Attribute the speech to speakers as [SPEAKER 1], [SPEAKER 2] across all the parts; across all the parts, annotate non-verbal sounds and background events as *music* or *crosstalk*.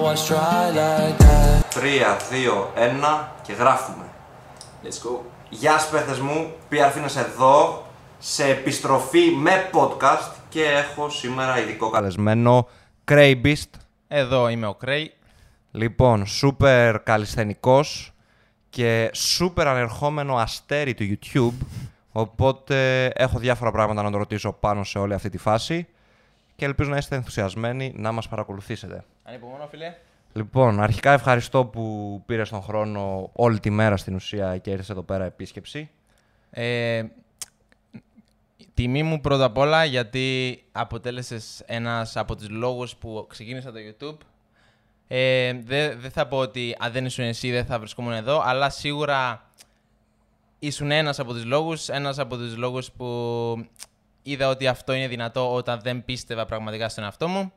[SPEAKER 1] 3, 2, 1 και γράφουμε.
[SPEAKER 2] Let's go.
[SPEAKER 1] Γεια σας παίχτες μου, PR είναι εδώ σε επιστροφή με podcast και έχω σήμερα ειδικό καλεσμένο Cray Beast.
[SPEAKER 3] Εδώ είμαι ο Κρέι.
[SPEAKER 1] Λοιπόν, σούπερ καλλισθενικός και σούπερ ανερχόμενο αστέρι του YouTube οπότε έχω διάφορα πράγματα να το ρωτήσω πάνω σε όλη αυτή τη φάση και ελπίζω να είστε ενθουσιασμένοι να μας παρακολουθήσετε.
[SPEAKER 3] Ανυπομονώ, φίλε.
[SPEAKER 1] Λοιπόν, αρχικά ευχαριστώ που πήρες τον χρόνο όλη τη μέρα στην ουσία και ήρθες εδώ πέρα επίσκεψη.
[SPEAKER 3] Ε, τιμή μου πρώτα απ' όλα γιατί αποτέλεσες ένας από τους λόγους που ξεκίνησα το YouTube. Ε, δεν δεν θα πω ότι αν δεν ήσουν εσύ δεν θα βρισκόμουν εδώ, αλλά σίγουρα ήσουν ένας από τους λόγους, ένας από τους λόγους που είδα ότι αυτό είναι δυνατό όταν δεν πίστευα πραγματικά στον εαυτό μου.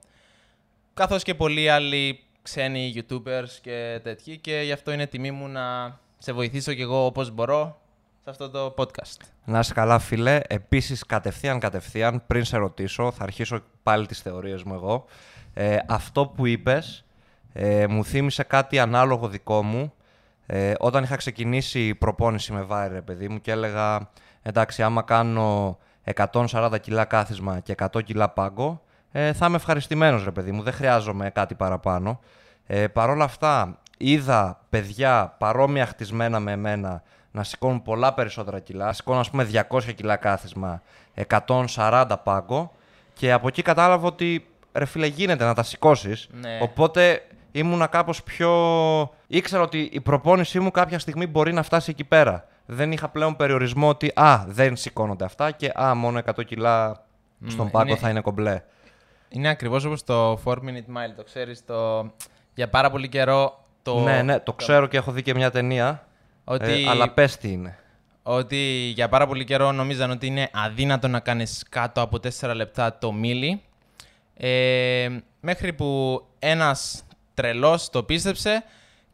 [SPEAKER 3] Καθώς και πολλοί άλλοι ξένοι YouTubers και τέτοιοι και γι' αυτό είναι τιμή μου να σε βοηθήσω κι εγώ όπως μπορώ σε αυτό το podcast.
[SPEAKER 1] Να είσαι καλά, φίλε. Επίσης, κατευθείαν, κατευθείαν, πριν σε ρωτήσω, θα αρχίσω πάλι τις θεωρίες μου εγώ. Ε, αυτό που είπες ε, μου θύμισε κάτι ανάλογο δικό μου. Ε, όταν είχα ξεκινήσει η προπόνηση με βάρη, ρε παιδί μου, και έλεγα, εντάξει, άμα κάνω 140 κιλά κάθισμα και 100 κιλά πάγκο, ε, θα είμαι ευχαριστημένος, ρε παιδί μου, δεν χρειάζομαι κάτι παραπάνω. Ε, Παρ' όλα αυτά, είδα παιδιά παρόμοια χτισμένα με εμένα να σηκώνουν πολλά περισσότερα κιλά. Σηκώνουν, ας πούμε, 200 κιλά κάθισμα, 140 πάγκο και από εκεί κατάλαβα ότι ρε φίλε γίνεται να τα σηκώσεις.
[SPEAKER 3] Ναι.
[SPEAKER 1] Οπότε ήμουνα κάπως πιο... Ήξερα ότι η προπόνησή μου κάποια στιγμή μπορεί να φτάσει εκεί πέρα. Δεν είχα πλέον περιορισμό ότι α, δεν σηκώνονται αυτά και α, μόνο 100 κιλά στον
[SPEAKER 3] Μ,
[SPEAKER 1] πάγκο
[SPEAKER 3] είναι-
[SPEAKER 1] θα είναι κομπλέ.
[SPEAKER 3] Είναι ακριβώς όπως το 4 Minute Mile, το ξέρεις, το... για πάρα πολύ καιρό το...
[SPEAKER 1] Ναι, ναι, το ξέρω και έχω δει και μια ταινία.
[SPEAKER 3] Ότι,
[SPEAKER 1] Ε, αλλά πες τι είναι.
[SPEAKER 3] ότι για πάρα πολύ καιρό νομίζαν ότι είναι αδύνατο να κάνεις κάτω από 4 λεπτά το μίλι. Ε, μέχρι που ένας τρελός το πίστεψε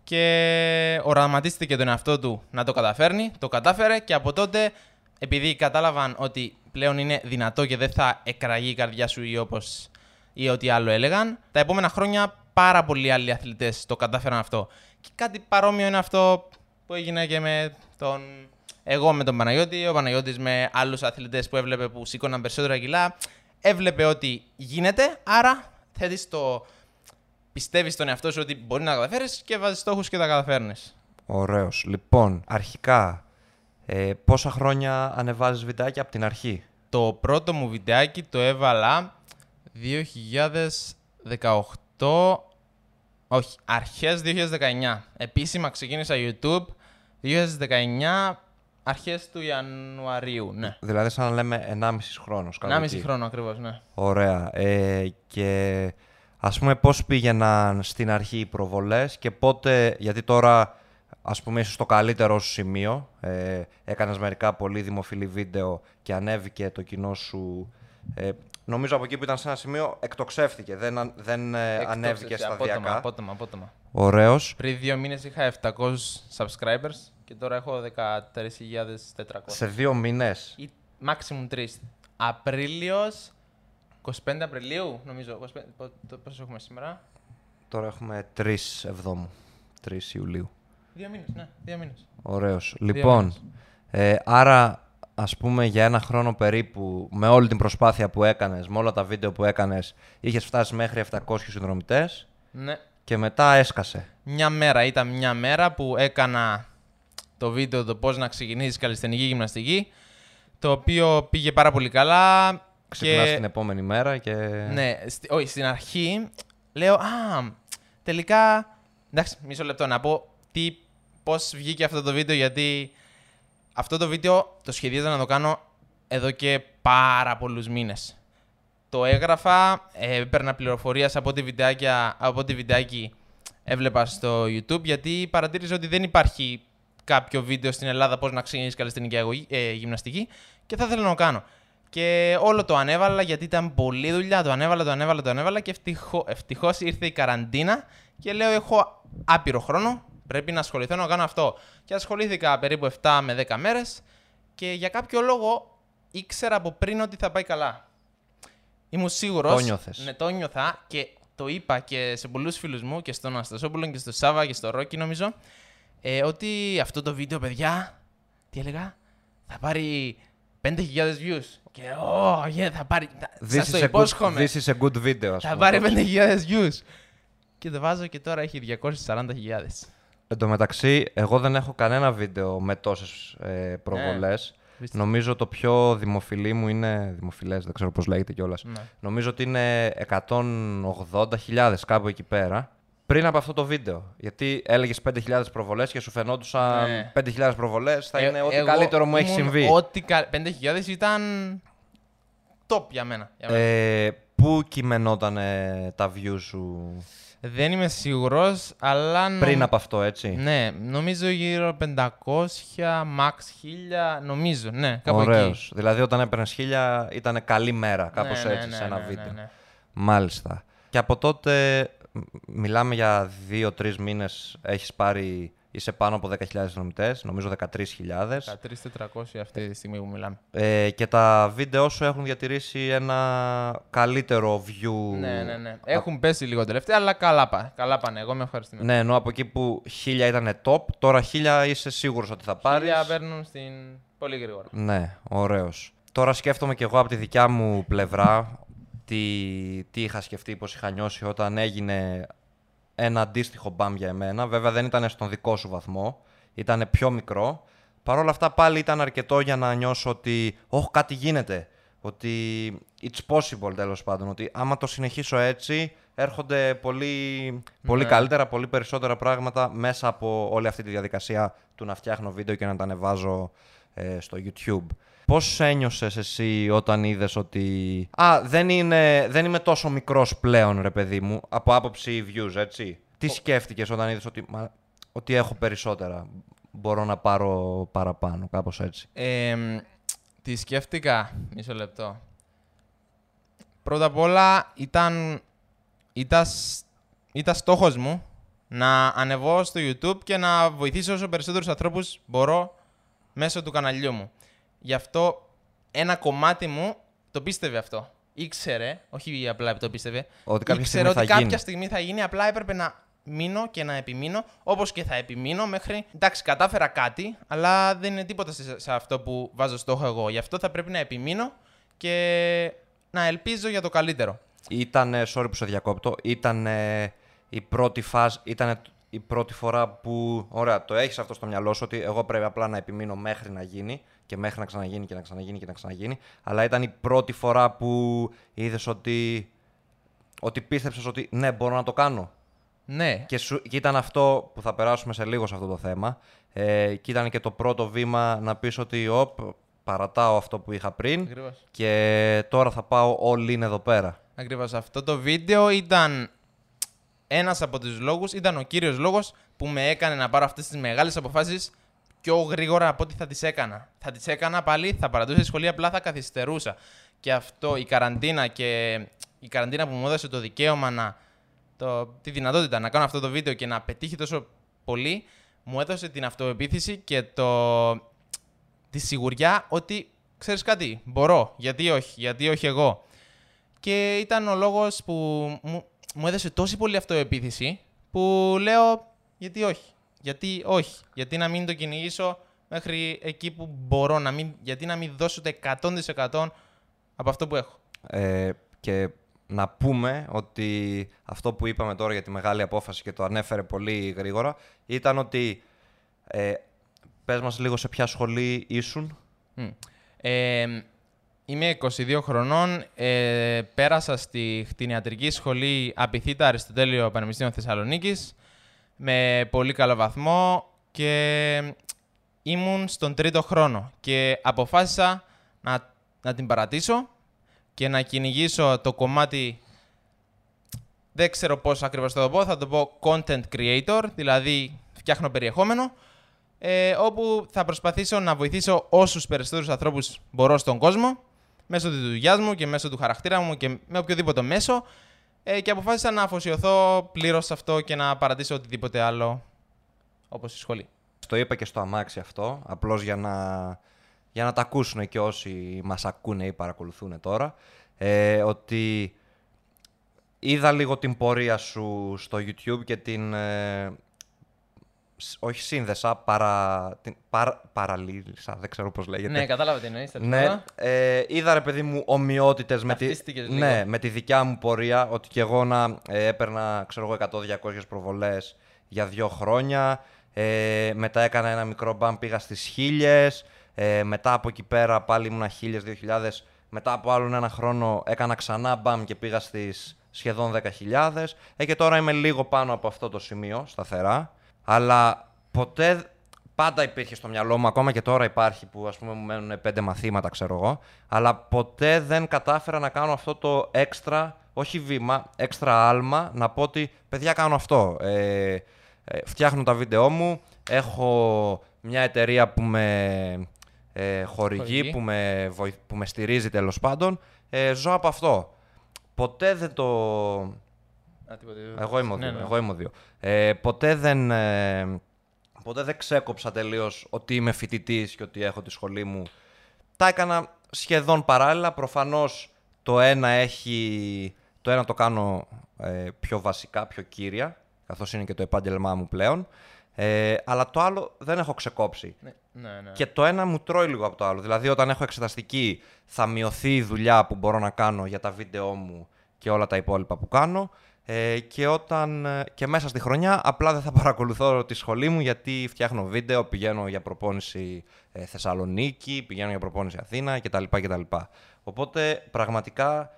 [SPEAKER 3] και οραματίστηκε τον εαυτό του να το καταφέρνει, το κατάφερε και από τότε επειδή κατάλαβαν ότι πλέον είναι δυνατό και δεν θα εκραγεί η καρδιά σου ή όπως ή ό,τι άλλο έλεγαν, τα επόμενα χρόνια πάρα πολλοί άλλοι αθλητές το κατάφεραν αυτό. Και κάτι παρόμοιο είναι αυτό που έγινε και με τον... Εγώ με τον Παναγιώτη, ο Παναγιώτης με άλλους αθλητές που έβλεπε που σήκωναν περισσότερα κιλά. Έβλεπε ότι γίνεται, άρα θέτεις το... Πιστεύεις στον εαυτό σου ότι μπορεί να τα καταφέρεις και βάζεις στόχους και τα καταφέρνεις.
[SPEAKER 1] Ωραίος. Λοιπόν, αρχικά, ε, πόσα χρόνια ανεβάζεις βιντεάκια από την αρχή;
[SPEAKER 3] Το πρώτο μου βιντεάκι το έβαλα 2018, όχι, αρχές 2019. Επίσημα ξεκίνησα YouTube 2019, αρχές του Ιανουαρίου, ναι.
[SPEAKER 1] Δηλαδή, σαν να λέμε 1,5 χρόνος. κάπου
[SPEAKER 3] 1,5
[SPEAKER 1] εκεί.
[SPEAKER 3] χρόνο ακριβώς, ναι.
[SPEAKER 1] Ωραία. Ε, και ας πούμε πώς πήγαιναν στην αρχή οι προβολές και πότε, γιατί τώρα ας πούμε είσαι στο καλύτερο σου σημείο, ε, έκανες μερικά πολύ δημοφιλή βίντεο και ανέβηκε το κοινό σου, ε, νομίζω από εκεί που ήταν σε ένα σημείο εκτοξεύτηκε, δεν, αν- δεν ε, ανέβηκε
[SPEAKER 3] Εκτόξευση,
[SPEAKER 1] σταδιακά.
[SPEAKER 3] Απότομα, απότομα, απότομα.
[SPEAKER 1] Ωραίος.
[SPEAKER 3] Πριν δύο μήνες είχα 700 subscribers και τώρα έχω 13.400.
[SPEAKER 1] Σε δύο μήνες.
[SPEAKER 3] Ή maximum 3. Απρίλιος, 25 Απριλίου, νομίζω. 25, πο- το- πόσο έχουμε σήμερα;
[SPEAKER 1] Τώρα έχουμε 3 Εβδόμου, 3 Ιουλίου.
[SPEAKER 3] Δύο μήνες, ναι, δύο μήνες.
[SPEAKER 1] Ωραίος.
[SPEAKER 3] Δύο
[SPEAKER 1] Λοιπόν,
[SPEAKER 3] μήνες.
[SPEAKER 1] ε, άρα ας πούμε για ένα χρόνο περίπου με όλη την προσπάθεια που έκανες, με όλα τα βίντεο που έκανες, είχες φτάσει μέχρι 700 συνδρομητές
[SPEAKER 3] Ναι.
[SPEAKER 1] και μετά έσκασε.
[SPEAKER 3] Μια μέρα, ήταν μια μέρα που έκανα το βίντεο το πώς να ξεκινήσεις καλλιστενική γυμναστική, το οποίο πήγε πάρα πολύ καλά.
[SPEAKER 1] Ξυπνάς
[SPEAKER 3] και...
[SPEAKER 1] την επόμενη μέρα και...
[SPEAKER 3] Ναι, στη- όχι, στην αρχή λέω, α, τελικά, εντάξει, μισό λεπτό να πω τι, πώς βγήκε αυτό το βίντεο, γιατί αυτό το βίντεο το σχεδίαζα να το κάνω εδώ και πάρα πολλούς μήνες. Το έγραφα, ε, έπαιρνα πληροφορίες από ό,τι βιντεάκια, από ό,τι βιντεάκι έβλεπα στο YouTube, γιατί παρατήρησα ότι δεν υπάρχει κάποιο βίντεο στην Ελλάδα πώς να ξεκινήσει καλλιστενική αγωγή- ε, γυμναστική και θα ήθελα να το κάνω. Και όλο το ανέβαλα γιατί ήταν πολλή δουλειά. Το ανέβαλα, το ανέβαλα, το ανέβαλα και ευτυχώ, ευτυχώς ήρθε η καραντίνα και λέω: Έχω άπειρο χρόνο. Πρέπει να ασχοληθώ να κάνω αυτό. Και ασχολήθηκα περίπου 7 με 10 μέρες και για κάποιο λόγο ήξερα από πριν ότι θα πάει καλά. Ήμουν σίγουρο.
[SPEAKER 1] Το νιώθες.
[SPEAKER 3] Ναι, το νιώθα και το είπα και σε πολλούς φίλους μου και στον Αστασόπουλο και στο Σάβα και στο Ρόκι νομίζω ε, ότι αυτό το βίντεο, παιδιά, τι έλεγα, θα πάρει 5.000 views. Και oh, yeah, θα πάρει.
[SPEAKER 1] This
[SPEAKER 3] Σας το
[SPEAKER 1] is, a good,
[SPEAKER 3] υπόσχομαι.
[SPEAKER 1] this is a good video, ας
[SPEAKER 3] Θα
[SPEAKER 1] πούμε.
[SPEAKER 3] πάρει 5.000 views. Και το βάζω και τώρα έχει 240.000.
[SPEAKER 1] Εν τω μεταξύ, εγώ δεν έχω κανένα βίντεο με τόσες ε, προβολές.
[SPEAKER 3] Βίστε.
[SPEAKER 1] Νομίζω το πιο δημοφιλή μου είναι. Δημοφιλές, δεν ξέρω πώς λέγεται κιόλας.
[SPEAKER 3] Ναι.
[SPEAKER 1] Νομίζω ότι είναι 180.000 κάπου εκεί πέρα. Πριν από αυτό το βίντεο. Γιατί έλεγες 5.000 προβολές και σου φαινόντουσαν
[SPEAKER 3] Ναι.
[SPEAKER 1] 5.000 προβολές. Θα
[SPEAKER 3] Ε,
[SPEAKER 1] είναι ό,τι
[SPEAKER 3] εγώ
[SPEAKER 1] καλύτερο μου έχει
[SPEAKER 3] ήμουν
[SPEAKER 1] συμβεί.
[SPEAKER 3] Ό,τι κα... 5.000 ήταν top για μένα. Για μένα.
[SPEAKER 1] Ε, πού κειμενόταν τα views σου;
[SPEAKER 3] Δεν είμαι σίγουρος, αλλά. νομ-
[SPEAKER 1] πριν από αυτό, έτσι;
[SPEAKER 3] Ναι, νομίζω γύρω 500, max 1000, νομίζω. Ναι, κάπου
[SPEAKER 1] Ωραίος.
[SPEAKER 3] εκεί.
[SPEAKER 1] Δηλαδή, όταν έπαιρνες 1000 ήταν καλή μέρα, κάπως
[SPEAKER 3] Ναι, ναι,
[SPEAKER 1] έτσι,
[SPEAKER 3] ναι,
[SPEAKER 1] σε ένα
[SPEAKER 3] ναι, ναι,
[SPEAKER 1] βίντεο.
[SPEAKER 3] ναι.
[SPEAKER 1] Μάλιστα. Και από τότε μ, μιλάμε για δύο-τρεις μήνες. Έχεις πάρει. Είσαι πάνω από 10.000 συνομιλητές, νομίζω 13.000.
[SPEAKER 3] 13.400 αυτή τη στιγμή που μιλάμε.
[SPEAKER 1] Ε, και τα βίντεο σου έχουν διατηρήσει ένα καλύτερο view.
[SPEAKER 3] Ναι, ναι, ναι. Έχουν πέσει λίγο τελευταία, αλλά καλά, πά. καλά πάνε. Εγώ είμαι ευχαριστημένο.
[SPEAKER 1] Ναι, ενώ από εκεί που 1000 ήταν top, τώρα 1000 είσαι σίγουρος ότι θα πάρεις.
[SPEAKER 3] Χίλια παίρνουν στην... πολύ γρήγορα.
[SPEAKER 1] Ναι, ωραίος. Τώρα σκέφτομαι και εγώ από τη δικιά μου πλευρά τι, τι είχα σκεφτεί, πώς είχα νιώσει όταν έγινε ένα αντίστοιχο μπαμ για εμένα. Βέβαια δεν ήταν στον δικό σου βαθμό, ήταν πιο μικρό. Παρ' όλα αυτά πάλι ήταν αρκετό για να νιώσω ότι «Ωχ, κάτι γίνεται». Ότι it's possible τέλος πάντων. Ότι άμα το συνεχίσω έτσι έρχονται πολύ, πολύ
[SPEAKER 3] Ναι.
[SPEAKER 1] καλύτερα, πολύ περισσότερα πράγματα μέσα από όλη αυτή τη διαδικασία του να φτιάχνω βίντεο και να τα ανεβάζω ε, στο YouTube. Πώς ένιωσες εσύ όταν είδες ότι «Α, δεν, είναι, δεν είμαι τόσο μικρός πλέον ρε παιδί μου» από άποψη views, έτσι. Τι σκέφτηκες όταν είδες ότι, «Μα, ότι έχω περισσότερα, μπορώ να πάρω παραπάνω, κάπως έτσι.
[SPEAKER 3] Ε, τη σκέφτηκα, μισό λεπτό. Πρώτα απ' όλα ήταν, ήταν, σ- ήταν στόχος μου να ανεβώ στο YouTube και να βοηθήσω όσο περισσότερους ανθρώπους μπορώ μέσω του καναλιού μου. Γι' αυτό ένα κομμάτι μου το πίστευε αυτό. Ήξερε, όχι απλά το πίστευε,
[SPEAKER 1] Ότι κάποια
[SPEAKER 3] ήξερε
[SPEAKER 1] στιγμή
[SPEAKER 3] ότι
[SPEAKER 1] θα
[SPEAKER 3] κάποια
[SPEAKER 1] γίνει.
[SPEAKER 3] στιγμή θα γίνει, απλά έπρεπε να μείνω και να επιμείνω, όπως και θα επιμείνω μέχρι. Εντάξει, κατάφερα κάτι, αλλά δεν είναι τίποτα σε, σε αυτό που βάζω στόχο εγώ. Γι' αυτό θα πρέπει να επιμείνω και να ελπίζω για το καλύτερο.
[SPEAKER 1] Ήταν, sorry που σε διακόπτω, ήταν η πρώτη φάση, ήταν η πρώτη φορά που, ωραία, το έχεις αυτό στο μυαλό σου ότι εγώ πρέπει απλά να επιμείνω μέχρι να γίνει και μέχρι να ξαναγίνει και να ξαναγίνει και να ξαναγίνει, αλλά ήταν η πρώτη φορά που είδες ότι, ότι πίστεψες ότι ναι, μπορώ να το κάνω.
[SPEAKER 3] Ναι,
[SPEAKER 1] Και, σου, και ήταν αυτό που θα περάσουμε σε λίγο σε αυτό το θέμα. Ε, και ήταν και το πρώτο βήμα να πεις ότι οπ, παρατάω αυτό που είχα πριν
[SPEAKER 3] ακριβώς.
[SPEAKER 1] και τώρα θα πάω all in εδώ πέρα.
[SPEAKER 3] Ακριβώς. Αυτό το βίντεο ήταν ένας από τους λόγους, ήταν ο κύριος λόγος που με έκανε να πάρω αυτές τις μεγάλες αποφάσεις πιο γρήγορα από ό,τι θα τις έκανα. Θα τις έκανα πάλι, θα παρατούσα τη σχολή, απλά θα καθυστερούσα. Και αυτό, η καραντίνα και η καραντίνα που μου έδωσε το δικαίωμα να, το, τη δυνατότητα να κάνω αυτό το βίντεο και να πετύχει τόσο πολύ, μου έδωσε την αυτοεπίθεση και το, τη σιγουριά ότι, ξέρεις κάτι, μπορώ, γιατί όχι, γιατί όχι εγώ. Και ήταν ο λόγος που μου, μου έδωσε τόση πολύ αυτοεπίθεση που λέω γιατί όχι. Γιατί όχι. Γιατί να μην το κυνηγήσω μέχρι εκεί που μπορώ. Να μην, γιατί να μην δώσω το 100% από αυτό που έχω.
[SPEAKER 1] Ε, και να πούμε ότι αυτό που είπαμε τώρα για τη μεγάλη απόφαση και το ανέφερε πολύ γρήγορα ήταν ότι ε, πες μας λίγο σε ποια σχολή ήσουν.
[SPEAKER 3] Μμ. Ε, είμαι 22 χρονών. Ε, πέρασα στη κτηνιατρική σχολή Απιθύτα Αριστοτέλειο Πανεπιστήμιο Θεσσαλονίκης με πολύ καλό βαθμό και ήμουν στον τρίτο χρόνο και αποφάσισα να, να την παρατήσω και να κυνηγήσω το κομμάτι δεν ξέρω πώς ακριβώς θα το πω, θα το πω content creator, δηλαδή φτιάχνω περιεχόμενο ε, όπου θα προσπαθήσω να βοηθήσω όσους περισσότερους ανθρώπους μπορώ στον κόσμο μέσω της δουλειάς μου και μέσω του χαρακτήρα μου και με οποιοδήποτε μέσο ε, και αποφάσισα να αφοσιωθώ πλήρως σε αυτό και να παρατήσω οτιδήποτε άλλο όπως η σχολή.
[SPEAKER 1] Το είπα και στο αμάξι αυτό, απλώς για να, για να τα ακούσουν και όσοι μας ακούνε ή παρακολουθούν τώρα, ε, ότι είδα λίγο την πορεία σου στο YouTube και την... ε, σ- όχι σύνδεσα, παρα, την, παρα, παραλύσα, δεν ξέρω πώς λέγεται.
[SPEAKER 3] Ναι, κατάλαβα τι εννοείς. τέλος
[SPEAKER 1] Ναι,
[SPEAKER 3] πάντων.
[SPEAKER 1] ε, είδα ρε παιδί μου ομοιότητες με τη,
[SPEAKER 3] Ταυτίστηκες λίγο.
[SPEAKER 1] ναι, με τη δικιά μου πορεία, ότι και εγώ να ε, έπαιρνα ξέρω εγώ 100-200 προβολές για δύο χρόνια, ε, μετά έκανα ένα μικρό μπαμ, πήγα στις χίλιες, ε, μετά από εκεί πέρα πάλι ήμουνα χίλιες, 2000, μετά από άλλον ένα χρόνο έκανα ξανά μπαμ και πήγα στις σχεδόν 10.000 ε, και τώρα είμαι λίγο πάνω από αυτό το σημείο, σταθερά, αλλά ποτέ πάντα υπήρχε στο μυαλό μου, ακόμα και τώρα υπάρχει που ας πούμε μου μένουν πέντε μαθήματα, ξέρω εγώ, αλλά ποτέ δεν κατάφερα να κάνω αυτό το έξτρα, όχι βήμα, έξτρα άλμα, να πω ότι παιδιά κάνω αυτό. Ε, ε, φτιάχνω τα βίντεό μου, έχω μια εταιρεία που με ε, χορηγεί,
[SPEAKER 3] Χορηγεί.
[SPEAKER 1] που με, βοη- που με στηρίζει τέλος πάντων, ε, ζω από αυτό. Ποτέ δεν το,
[SPEAKER 3] Α, τίποτε.
[SPEAKER 1] εγώ είμαι ο
[SPEAKER 3] Ναι,
[SPEAKER 1] δύο.
[SPEAKER 3] ναι.
[SPEAKER 1] Εγώ είμαι ο δύο. Ε, ποτέ δεν. Ε, ποτέ δεν ξέκοψα τελείως ότι είμαι φοιτητής και ότι έχω τη σχολή μου. Τα έκανα σχεδόν παράλληλα. Προφανώς το ένα έχει. Το ένα το κάνω ε, πιο βασικά, πιο κύρια, καθώς είναι και το επάγγελμά μου πλέον. Ε, αλλά το άλλο δεν έχω ξεκόψει.
[SPEAKER 3] Ναι, ναι, ναι.
[SPEAKER 1] Και το ένα μου τρώει λίγο από το άλλο. Δηλαδή, όταν έχω εξεταστική, θα μειωθεί η δουλειά που μπορώ να κάνω για τα βίντεό μου και όλα τα υπόλοιπα που κάνω. Ε, και, όταν, ε, και μέσα στη χρονιά απλά δεν θα *laughs* παρακολουθώ τη σχολή μου γιατί φτιάχνω βίντεο, πηγαίνω για προπόνηση ε, Θεσσαλονίκη, πηγαίνω για προπόνηση Αθήνα κτλ. κτλ. Οπότε πραγματικά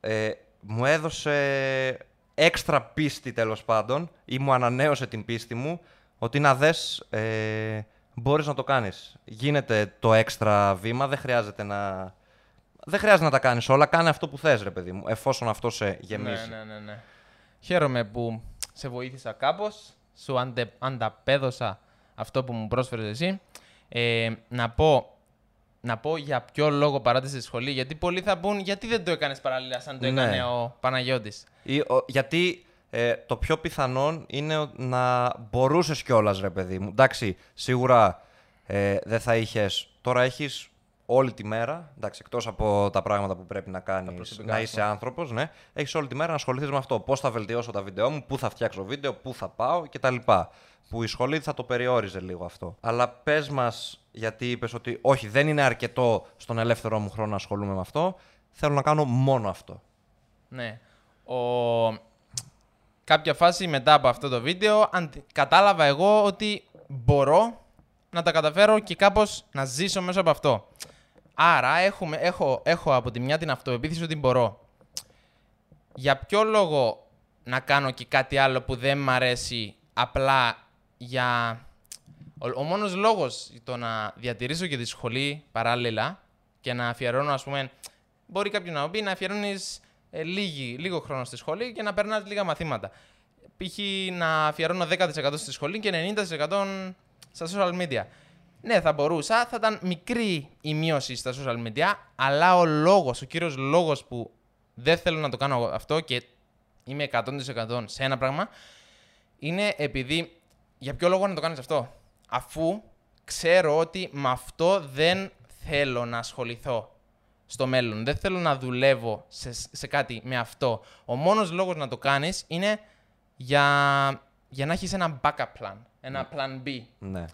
[SPEAKER 1] ε, μου έδωσε έξτρα πίστη τέλος πάντων ή μου ανανέωσε την πίστη μου ότι να δες ε, μπορείς να το κάνεις. Γίνεται το έξτρα βήμα, δεν χρειάζεται να... Δεν χρειάζεται να τα κάνεις όλα, κάνε αυτό που θες ρε παιδί μου, εφόσον αυτό σε γεμίζει.
[SPEAKER 3] Ναι, ναι, ναι, ναι. Χαίρομαι που σε βοήθησα κάπως, σου αντε, ανταπέδωσα αυτό που μου πρόσφερες εσύ. Ε, να, πω, να πω για ποιο λόγο παράτησε τη σχολή, γιατί πολλοί θα πούν γιατί δεν το έκανες παράλληλα σαν το
[SPEAKER 1] Ναι.
[SPEAKER 3] έκανε ο Παναγιώτης;
[SPEAKER 1] Ή, ο- γιατί ε, το πιο πιθανόν είναι ο- να μπορούσες κιόλας ρε παιδί μου. Εντάξει, σίγουρα ε, δεν θα είχες... Τώρα έχεις όλη τη μέρα, εντάξει, εκτός από τα πράγματα που πρέπει να κάνεις,
[SPEAKER 3] προσωπικά
[SPEAKER 1] να
[SPEAKER 3] σου.
[SPEAKER 1] είσαι άνθρωπος, ναι, έχεις όλη τη μέρα να ασχοληθείς με αυτό. Πώς θα βελτιώσω τα βίντεό μου, πού θα φτιάξω βίντεο, πού θα πάω κτλ. Που η σχολή θα το περιόριζε λίγο αυτό. Αλλά πες μας, γιατί είπες ότι όχι, δεν είναι αρκετό στον ελεύθερό μου χρόνο να ασχολούμαι με αυτό, θέλω να κάνω μόνο αυτό.
[SPEAKER 3] Ναι. Ο... Κάποια φάση μετά από αυτό το βίντεο αν... κατάλαβα εγώ ότι μπορώ να τα καταφέρω και κάπως να ζήσω μέσα από αυτό. Άρα έχουμε, έχω, έχω από τη μια την αυτοεπίθεση ότι μπορώ. Για ποιο λόγο να κάνω και κάτι άλλο που δεν μ' αρέσει απλά για... Ο, ο μόνος λόγος το να διατηρήσω και τη σχολή παράλληλα και να αφιερώνω, ας πούμε, μπορεί κάποιο να πει να αφιερώνεις ε, λίγη, λίγο χρόνο στη σχολή και να περνάς λίγα μαθήματα. Π.χ. να αφιερώνω 10% στη σχολή και 90% στα social media. Ναι, θα μπορούσα, θα ήταν μικρή η μείωση στα social media, αλλά ο λόγος, ο κύριος λόγος που δεν θέλω να το κάνω αυτό και είμαι 100% σε ένα πράγμα, είναι επειδή. Για ποιο λόγο να το κάνεις αυτό, αφού ξέρω ότι με αυτό δεν θέλω να ασχοληθώ στο μέλλον. Δεν θέλω να δουλεύω σε, σε κάτι με αυτό. Ο μόνος λόγος να το κάνεις είναι για, για να έχεις ένα backup plan, ένα plan B.
[SPEAKER 1] Ναι.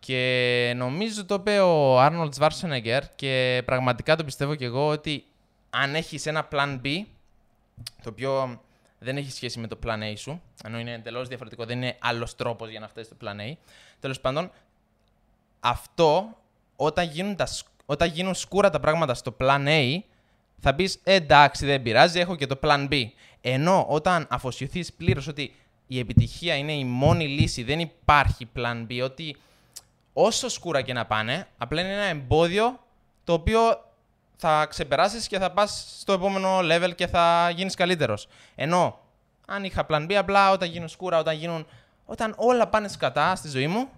[SPEAKER 3] Και νομίζω το είπε ο Arnold Schwarzenegger και πραγματικά το πιστεύω και εγώ ότι αν έχεις ένα plan B, το οποίο δεν έχει σχέση με το plan A σου, ενώ είναι εντελώς διαφορετικό, δεν είναι άλλος τρόπος για να φτάσεις στο plan A, τέλος πάντων, αυτό όταν γίνουν, τα, σκ- όταν γίνουν σκούρα τα πράγματα στο plan A, θα πεις «Ε, εντάξει δεν πειράζει, έχω και το plan B. Ενώ όταν αφοσιωθείς πλήρως ότι η επιτυχία είναι η μόνη λύση, δεν υπάρχει plan B, ότι όσο σκούρα και να πάνε, απλά είναι ένα εμπόδιο το οποίο θα ξεπεράσεις και θα πας στο επόμενο level και θα γίνεις καλύτερος. Ενώ αν είχα plan B, απλά όταν γίνουν σκούρα, όταν γίνουν... Όταν όλα πάνε σκατά στη ζωή μου,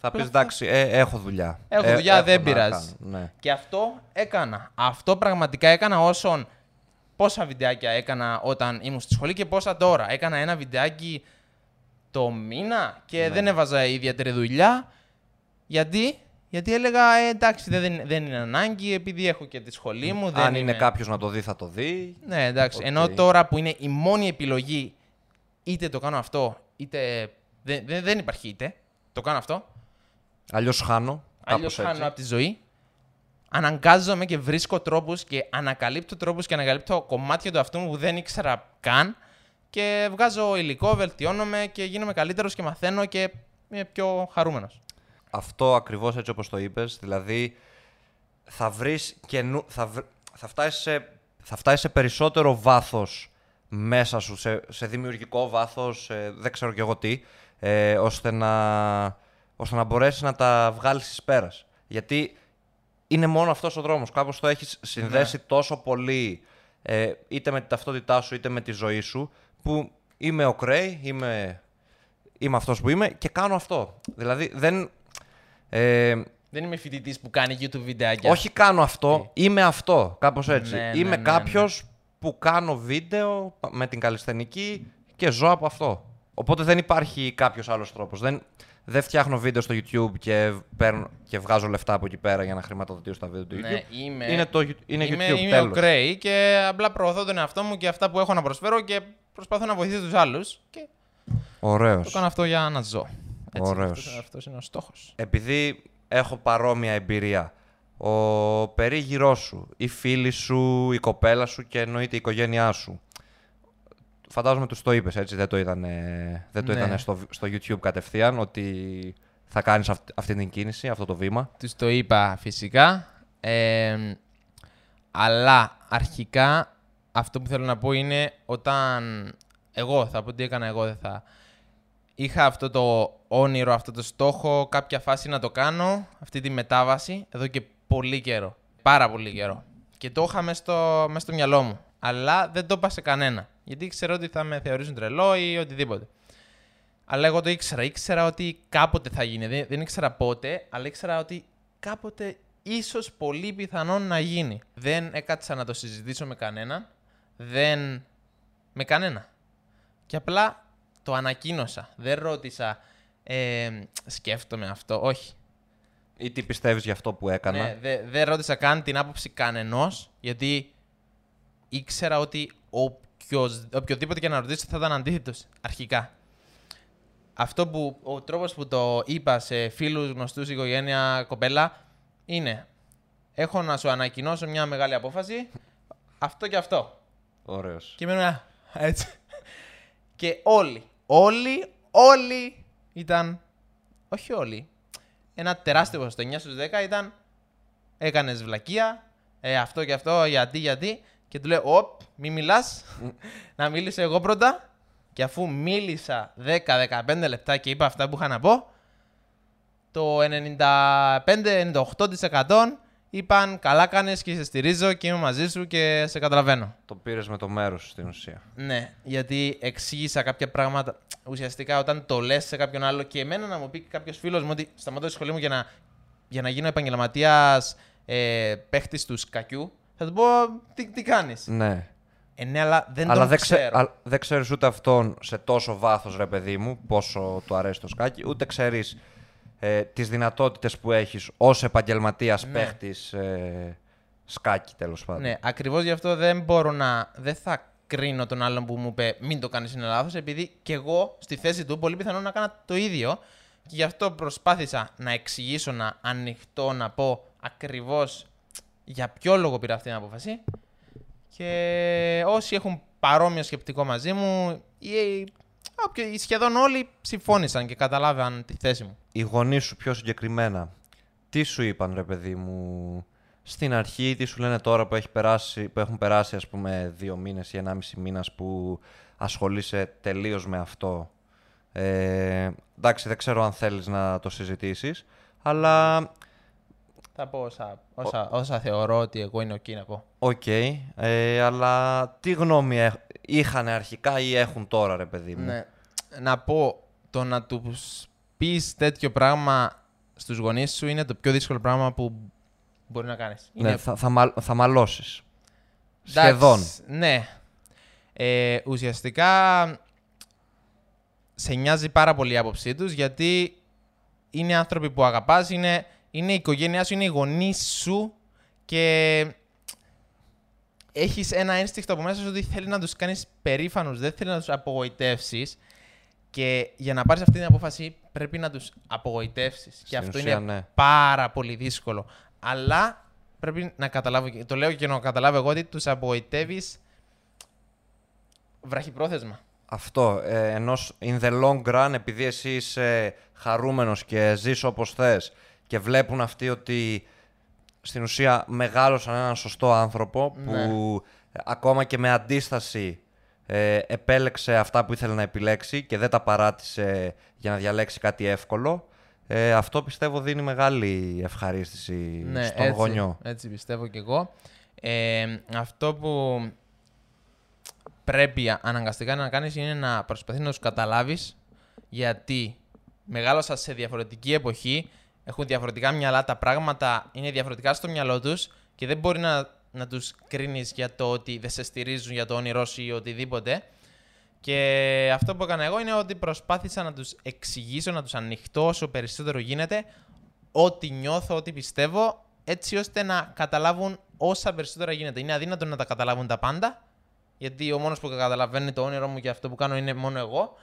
[SPEAKER 1] Θα πεις
[SPEAKER 3] Απλά
[SPEAKER 1] εντάξει, ε, έχω δουλειά.
[SPEAKER 3] Έχω
[SPEAKER 1] Ε,
[SPEAKER 3] δουλειά, δεν
[SPEAKER 1] να
[SPEAKER 3] πειράζει.
[SPEAKER 1] κάνω, Ναι.
[SPEAKER 3] Και αυτό έκανα. Αυτό πραγματικά έκανα όσον. Πόσα βιντεάκια έκανα όταν ήμουν στη σχολή και πόσα τώρα. Έκανα ένα βιντεάκι το μήνα και δεν έβαζα ιδιαίτερη δουλειά. Γιατί, Γιατί έλεγα, ε, εντάξει, δεν, δεν είναι ανάγκη, επειδή έχω και τη σχολή μου. Δεν
[SPEAKER 1] Αν είναι
[SPEAKER 3] είμαι...
[SPEAKER 1] κάποιος να το δει, θα το δει.
[SPEAKER 3] Ναι, εντάξει.
[SPEAKER 1] Οκ.
[SPEAKER 3] Ενώ τώρα που είναι η μόνη επιλογή, είτε το κάνω αυτό, είτε. Δεν, δεν, δεν υπάρχει είτε. Το κάνω αυτό.
[SPEAKER 1] Αλλιώς χάνω.
[SPEAKER 3] Αλλιώς
[SPEAKER 1] κάπως έτσι.
[SPEAKER 3] χάνω από τη ζωή. Αναγκάζομαι και βρίσκω τρόπους και ανακαλύπτω τρόπους και ανακαλύπτω κομμάτια του αυτού μου που δεν ήξερα καν. Και βγάζω υλικό, βελτιώνομαι και γίνομαι καλύτερος και μαθαίνω και είμαι πιο χαρούμενος.
[SPEAKER 1] Αυτό ακριβώς έτσι όπως το είπες, δηλαδή θα βρεις καινού, θα, βρ- θα, φτάσεις σε, θα φτάσεις σε περισσότερο βάθος μέσα σου, σε, σε δημιουργικό βάθος, σε δεν ξέρω κι εγώ τι, ε, ώστε, να, ώστε να μπορέσεις να τα βγάλεις εις πέρας. Γιατί είναι μόνο αυτός ο δρόμος, κάπως το έχεις συνδέσει τόσο πολύ, ε, είτε με την ταυτότητά σου είτε με τη ζωή σου, που είμαι ο Κρέι, είμαι, είμαι αυτός που είμαι και κάνω αυτό. Δηλαδή δεν... Ε,
[SPEAKER 3] Δεν είμαι φοιτητής που κάνει YouTube βιντεάκια.
[SPEAKER 1] όχι κάνω αυτό, είμαι αυτό. Κάπως έτσι.
[SPEAKER 3] Ναι, ναι,
[SPEAKER 1] είμαι
[SPEAKER 3] ναι,
[SPEAKER 1] κάποιος που κάνω βίντεο με την καλλιστενική και ζω από αυτό. Οπότε δεν υπάρχει κάποιος άλλος τρόπος. Δεν, δεν φτιάχνω βίντεο στο YouTube και, παίρνω, και βγάζω λεφτά από εκεί πέρα για να χρηματοδοτήσω τα βίντεο του YouTube.
[SPEAKER 3] Ναι, είμαι,
[SPEAKER 1] Είναι, το, είναι
[SPEAKER 3] είμαι,
[SPEAKER 1] YouTube,
[SPEAKER 3] είμαι
[SPEAKER 1] τέλος.
[SPEAKER 3] ο Κρέι και απλά προωθώ τον εαυτό μου και αυτά που έχω να προσφέρω και προσπαθώ να βοηθήσω τους άλλους και το
[SPEAKER 1] Ωραίος.
[SPEAKER 3] κάνω αυτό για να ζω. Έτσι,
[SPEAKER 1] Ωραίος.
[SPEAKER 3] Αυτός, αυτός είναι ο στόχος.
[SPEAKER 1] επειδή έχω παρόμοια εμπειρία, ο περίγυρός σου, οι φίλοι σου, η κοπέλα σου και εννοείται η οικογένειά σου. Φαντάζομαι τους το είπες έτσι, δεν το είδανε, δεν το
[SPEAKER 3] Ναι.
[SPEAKER 1] είδανε στο, στο YouTube κατευθείαν ότι θα κάνεις αυ- αυτή την κίνηση, αυτό το βήμα.
[SPEAKER 3] Τους το είπα φυσικά. Ε, αλλά αρχικά αυτό που θέλω να πω είναι όταν εγώ θα πω τι έκανα εγώ δεν θα είχα αυτό το όνειρο, αυτό το στόχο κάποια φάση να το κάνω αυτή τη μετάβαση εδώ και πολύ καιρό. Πάρα πολύ καιρό. Και το είχα μέσα στο, μες στο μυαλό μου. Αλλά δεν το είπα σε κανένα. Γιατί ξέρω ότι θα με θεωρήσουν τρελό ή οτιδήποτε. Αλλά εγώ το ήξερα. Ήξερα ότι κάποτε θα γίνει. Δεν, δεν ήξερα πότε, αλλά ήξερα ότι κάποτε ίσως πολύ πιθανόν να γίνει. Δεν έκατσα να το συζητήσω με κανέναν. Δεν... Με κανένα. Και απλά το ανακοίνωσα. Δεν ρώτησα ε, σκέφτομαι αυτό. Όχι.
[SPEAKER 1] Ή τι πιστεύεις για αυτό που έκανα;
[SPEAKER 3] Ναι, δε- δεν ρώτησα καν την άποψη κανενός, γιατί ήξερα ότι οποιος, οποιοδήποτε και να ρωτήσω θα ήταν αντίθετος αρχικά. Αυτό που, ο τρόπος που το είπα σε φίλους, γνωστούς, οικογένεια, κοπέλα, είναι έχω να σου ανακοινώσω μια μεγάλη απόφαση, αυτό και αυτό.
[SPEAKER 1] Ωραίος.
[SPEAKER 3] Και μένω «Α, έτσι. και όλοι, όλοι, όλοι ήταν. Όχι όλοι. Ένα τεράστιο ποσοστό. 9 στους 10 ήταν. Έκανες βλακεία. Ε, αυτό και αυτό, γιατί, γιατί. Και του λέω: Οπ, μη μιλάς. να μιλήσω εγώ πρώτα. Και αφού μίλησα 10-15 λεπτά και είπα αυτά που είχα να πω, το 95-98% είπαν καλά κάνεις και σε στηρίζω και είμαι μαζί σου και σε καταλαβαίνω.
[SPEAKER 1] Το πήρες με το μέρος σου στην ουσία.
[SPEAKER 3] Ναι, γιατί εξήγησα κάποια πράγματα. Ουσιαστικά όταν το λες σε κάποιον άλλο και εμένα να μου πει κάποιος φίλος μου ότι σταματώ τη σχολή μου για να, για να γίνω επαγγελματίας ε, παίχτης του σκακιού, θα του πω τι, τι κάνεις;
[SPEAKER 1] Ναι.
[SPEAKER 3] Ε, ναι, αλλά δεν
[SPEAKER 1] Αλλά
[SPEAKER 3] τον
[SPEAKER 1] δεν, ξε,
[SPEAKER 3] ξέρω.
[SPEAKER 1] α- δεν ξέρεις ούτε αυτόν σε τόσο βάθος, ρε παιδί μου, πόσο του αρέσει το σκάκι, ούτε ξέρεις ε, τις δυνατότητες που έχεις ως επαγγελματίας
[SPEAKER 3] Ναι.
[SPEAKER 1] παίχτης ε, σκάκι, τέλος πάντων.
[SPEAKER 3] Ναι, ακριβώς γι' αυτό δεν μπορώ να. Δεν θα κρίνω τον άλλον που μου είπε μην το κάνεις είναι λάθος, επειδή και εγώ στη θέση του πολύ πιθανόν να κάνα το ίδιο. Και γι' αυτό προσπάθησα να εξηγήσω, να ανοιχτώ, να πω ακριβώς για ποιο λόγο πήρα αυτή την απόφαση. Και όσοι έχουν παρόμοιο σκεπτικό μαζί μου, ή, όποιοι- σχεδόν όλοι συμφώνησαν και καταλάβαν τη θέση μου.
[SPEAKER 1] Οι γονείς σου πιο συγκεκριμένα, τι σου είπαν, ρε παιδί μου, στην αρχή, τι σου λένε τώρα που, έχει περάσει, που έχουν περάσει, ας πούμε, δύο μήνες ή ενάμιση μήνας που ασχολείσαι τελείως με αυτό. Ε, εντάξει, δεν ξέρω αν θέλεις να το συζητήσεις, αλλά
[SPEAKER 3] Θα πω όσα, όσα, όσα θεωρώ ότι εγώ είναι ok να πω.
[SPEAKER 1] Οκ, ε, αλλά τι γνώμη έχ- είχαν αρχικά ή έχουν τώρα, ρε παιδί μου.
[SPEAKER 3] Ναι. Να πω, το να τους πεις τέτοιο πράγμα στους γονείς σου είναι το πιο δύσκολο πράγμα που μπορεί να κάνεις.
[SPEAKER 1] Ναι,
[SPEAKER 3] Είναι-
[SPEAKER 1] θα, θα, μα, θα μαλώσεις.
[SPEAKER 3] Εντάξει,
[SPEAKER 1] Σχεδόν.
[SPEAKER 3] Ναι. Ε, ουσιαστικά σε νοιάζει πάρα πολύ η άποψή τους γιατί είναι άνθρωποι που αγαπάς, είναι, είναι η οικογένειά σου, είναι οι γονείς σου και έχεις ένα ένστικτο από μέσα σου ότι θέλει να τους κάνεις περήφανους, δεν θέλει να τους απογοητεύσεις. Και για να πάρεις αυτή την απόφαση πρέπει να τους απογοητεύσεις. Και αυτό
[SPEAKER 1] ουσία,
[SPEAKER 3] είναι
[SPEAKER 1] ναι.
[SPEAKER 3] πάρα πολύ δύσκολο. Αλλά πρέπει να καταλάβω, και- το λέω και να καταλάβω εγώ ότι τους απογοητεύεις βραχυπρόθεσμα.
[SPEAKER 1] Αυτό, ε, ενός in the long run, επειδή εσύ είσαι χαρούμενος και ζεις όπως θες και βλέπουν αυτοί ότι στην ουσία μεγάλωσαν έναν σωστό άνθρωπο που
[SPEAKER 3] Ναι.
[SPEAKER 1] ε, ακόμα και με αντίσταση ε, επέλεξε αυτά που ήθελε να επιλέξει και δεν τα παράτησε για να διαλέξει κάτι εύκολο. Ε, αυτό πιστεύω δίνει μεγάλη ευχαρίστηση
[SPEAKER 3] Ναι,
[SPEAKER 1] στον
[SPEAKER 3] έτσι,
[SPEAKER 1] γονιό.
[SPEAKER 3] Έτσι πιστεύω κι εγώ. Ε, αυτό που πρέπει αναγκαστικά να κάνεις είναι να προσπαθείς να τους καταλάβεις γιατί μεγάλωσα σε διαφορετική εποχή, έχουν διαφορετικά μυαλά, τα πράγματα είναι διαφορετικά στο μυαλό τους και δεν μπορεί να, να τους κρίνεις για το ότι δεν σε στηρίζουν για το όνειρό σου ή οτιδήποτε. Και αυτό που έκανα εγώ είναι ότι προσπάθησα να τους εξηγήσω, να τους ανοιχτώ όσο περισσότερο γίνεται ό,τι νιώθω, ό,τι πιστεύω, έτσι ώστε να καταλάβουν όσα περισσότερα γίνεται. Είναι αδύνατο να τα καταλάβουν τα πάντα, γιατί ο μόνος που καταλαβαίνει το όνειρό μου και αυτό που κάνω είναι μόνο εγώ.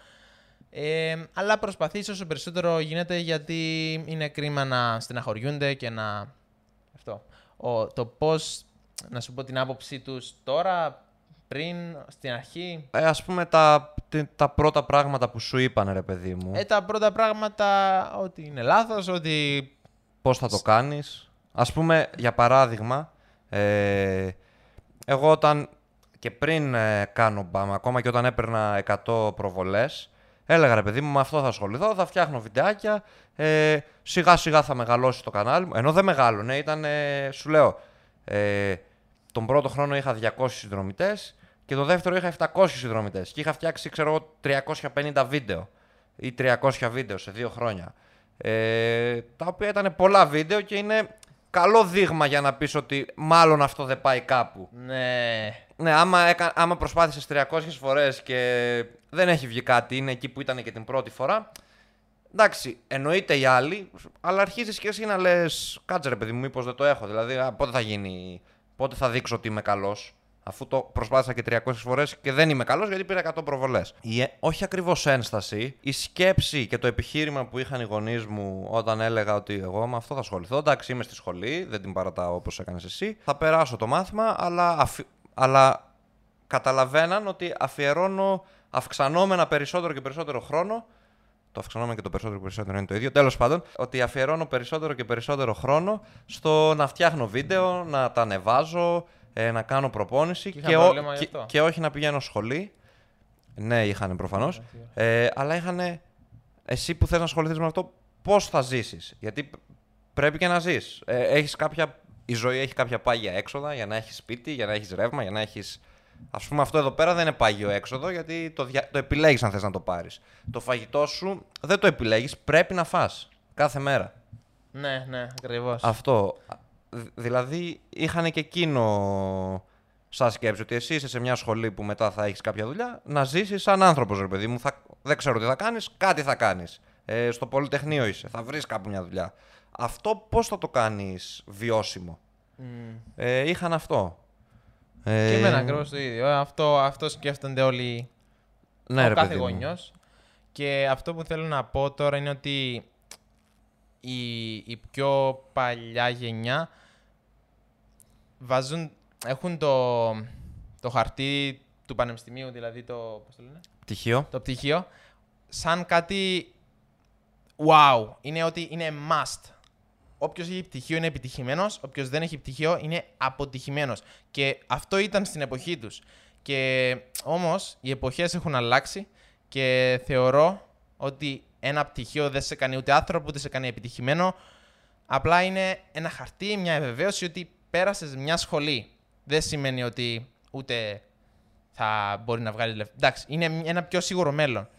[SPEAKER 3] Ε, αλλά προσπαθήσω όσο περισσότερο γίνεται γιατί είναι κρίμα να στεναχωριούνται και να... Αυτό. Ο, το πώς, να σου πω την άποψή τους τώρα, πριν, στην αρχή;
[SPEAKER 1] Ε, ας πούμε τα, τε- τα πρώτα πράγματα που σου είπαν ρε παιδί μου.
[SPEAKER 3] Ε, τα πρώτα πράγματα ότι είναι λάθος, ότι
[SPEAKER 1] πώς θα το κάνεις. Ας πούμε, για παράδειγμα, ε, εγώ όταν και πριν ε, κάνω μπαμ, ακόμα και όταν έπαιρνα 100 προβολές, έλεγα ρε παιδί μου, με αυτό θα ασχοληθώ, θα φτιάχνω βιντεάκια, ε, σιγά σιγά θα μεγαλώσει το κανάλι μου. Ενώ δεν μεγάλωνε, ήταν, ε, σου λέω, ε, τον πρώτο χρόνο είχα 200 συνδρομητές και το δεύτερο είχα 700 συνδρομητές και είχα φτιάξει, ξέρω εγώ, 350 βίντεο ή 300 βίντεο σε δύο χρόνια. Ε, τα οποία ήταν πολλά βίντεο και είναι καλό δείγμα για να πεις ότι μάλλον αυτό δεν πάει κάπου.
[SPEAKER 3] ναι,
[SPEAKER 1] Ναι, άμα, έκα, άμα προσπάθησες 300 φορές και δεν έχει βγει κάτι, είναι εκεί που ήταν και την πρώτη φορά, εντάξει, εννοείται οι άλλοι, αλλά αρχίζεις και εσύ να λες, κάτσε ρε παιδί μου, μήπως δεν το έχω, δηλαδή α, πότε θα γίνει, πότε θα δείξω ότι είμαι καλός. Αφού το προσπάθησα και 300 φορές και δεν είμαι καλός γιατί πήρα 100 προβολές. Η, ε- όχι ακριβώς ένσταση, η σκέψη και το επιχείρημα που είχαν οι γονείς μου όταν έλεγα ότι εγώ με αυτό θα ασχοληθώ. Εντάξει, είμαι στη σχολή, δεν την παρατάω όπως έκανες εσύ. Θα περάσω το μάθημα, αλλά, αφι- αλλά καταλαβαίναν ότι αφιερώνω αυξανόμενα περισσότερο και περισσότερο χρόνο. Το αυξανόμενο και το περισσότερο και περισσότερο είναι το ίδιο. Τέλος πάντων, ότι αφιερώνω περισσότερο και περισσότερο χρόνο στο να φτιάχνω βίντεο, να τα ανεβάζω, ε, να κάνω προπόνηση
[SPEAKER 3] Και είχαν
[SPEAKER 1] και,
[SPEAKER 3] πρόβλημα γι'
[SPEAKER 1] και,
[SPEAKER 3] αυτό;
[SPEAKER 1] και όχι να πηγαίνω σχολή. Ναι, είχαν προφανώς. Ε, αλλά είχαν. Εσύ που θες να ασχοληθείς με αυτό, πώς θα ζήσεις; Γιατί π- πρέπει και να ζεις. Ε, έχεις κάποια... Η ζωή έχει κάποια πάγια έξοδα για να έχεις σπίτι, για να έχεις ρεύμα, για να έχει. Α πούμε, αυτό εδώ πέρα δεν είναι πάγιο έξοδο γιατί το, δια... το επιλέγεις αν θες να το πάρεις. Το φαγητό σου δεν το επιλέγεις, πρέπει να φας κάθε μέρα.
[SPEAKER 3] ναι, ναι, ακριβώς.
[SPEAKER 1] Αυτό. Δ- Δηλαδή είχαν και εκείνο σαν σκέψη ότι εσύ είσαι σε μια σχολή που μετά θα έχεις κάποια δουλειά, να ζήσεις σαν άνθρωπος, ρε παιδί μου. Θα... Δεν ξέρω τι θα κάνεις, κάτι θα κάνεις. Ε, στο Πολυτεχνείο είσαι, θα βρεις κάπου μια δουλειά. Αυτό πώς θα το κάνεις βιώσιμο;
[SPEAKER 3] Μμ.
[SPEAKER 1] Ε, είχαν αυτό. Ε,
[SPEAKER 3] Και εμένα ακριβώ το ίδιο. Ε, Αυτό, αυτό σκέφτονται όλοι
[SPEAKER 1] ναι,
[SPEAKER 3] ο
[SPEAKER 1] ρε
[SPEAKER 3] κάθε
[SPEAKER 1] παιδί μου.
[SPEAKER 3] γονιός. Και αυτό που θέλω να πω τώρα είναι ότι η, η πιο παλιά γενιά βάζουν, έχουν το, το χαρτί του πανεπιστημίου, δηλαδή το, πώς το λένε,
[SPEAKER 1] Πτυχίο.
[SPEAKER 3] το πτυχίο, σαν κάτι wow. Είναι ότι είναι must. Όποιος έχει πτυχίο είναι επιτυχημένος, όποιος δεν έχει πτυχίο είναι αποτυχημένος. Και αυτό ήταν στην εποχή τους. Και όμως οι εποχές έχουν αλλάξει και θεωρώ ότι ένα πτυχίο δεν σε κάνει ούτε άνθρωπο ούτε σε κάνει επιτυχημένο. Απλά είναι ένα χαρτί, μια επιβεβαίωση ότι πέρασες μια σχολή. Δεν σημαίνει ότι ούτε θα μπορεί να βγάλει λεφτά. Εντάξει, είναι ένα πιο σίγουρο μέλλον.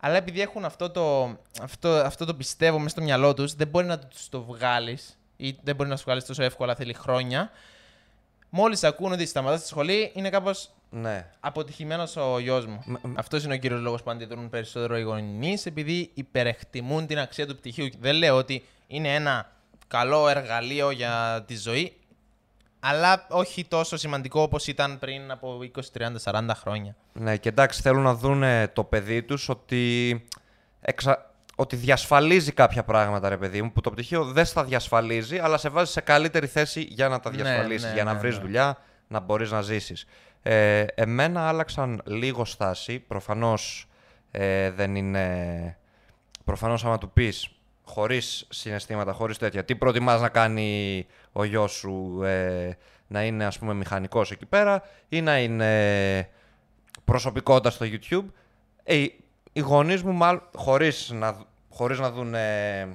[SPEAKER 3] Αλλά επειδή έχουν αυτό το, αυτό, αυτό το πιστεύω μέσα στο μυαλό τους, δεν μπορεί να τους το βγάλεις ή δεν μπορεί να σου βγάλεις τόσο εύκολα, θέλει χρόνια. Μόλις ακούν ότι σταματάς τη σχολή, είναι κάπως
[SPEAKER 1] Ναι.
[SPEAKER 3] αποτυχημένος ο γιος μου.
[SPEAKER 1] Μ- μ-
[SPEAKER 3] Αυτός είναι ο κύριος λόγος που αντιδρούν περισσότερο οι γονείς, επειδή υπερεκτιμούν την αξία του πτυχίου. Δεν λέω ότι είναι ένα καλό εργαλείο για τη ζωή, αλλά όχι τόσο σημαντικό όπως ήταν πριν από 20, 30, 40 χρόνια.
[SPEAKER 1] Ναι, και εντάξει, θέλουν να δουν το παιδί τους ότι, εξα... ότι διασφαλίζει κάποια πράγματα, ρε παιδί μου, που το πτυχίο δεν στα διασφαλίζει, αλλά σε βάζει σε καλύτερη θέση για να τα
[SPEAKER 3] Ναι,
[SPEAKER 1] διασφαλίσει,
[SPEAKER 3] ναι,
[SPEAKER 1] για να
[SPEAKER 3] ναι,
[SPEAKER 1] βρεις
[SPEAKER 3] ναι.
[SPEAKER 1] δουλειά, να μπορείς να ζήσεις. Ε, εμένα άλλαξαν λίγο στάση, προφανώς ε, δεν είναι... Προφανώς άμα του πεις χωρίς συναισθήματα, χωρίς τέτοια, τι προτιμάς να κάνει ο γιος σου, ε, να είναι ας πούμε μηχανικός εκεί πέρα ή να είναι προσωπικότητας στο YouTube. Ε, οι- οι γονείς μου, μάλλον, χωρίς να, χωρίς να δουν ε,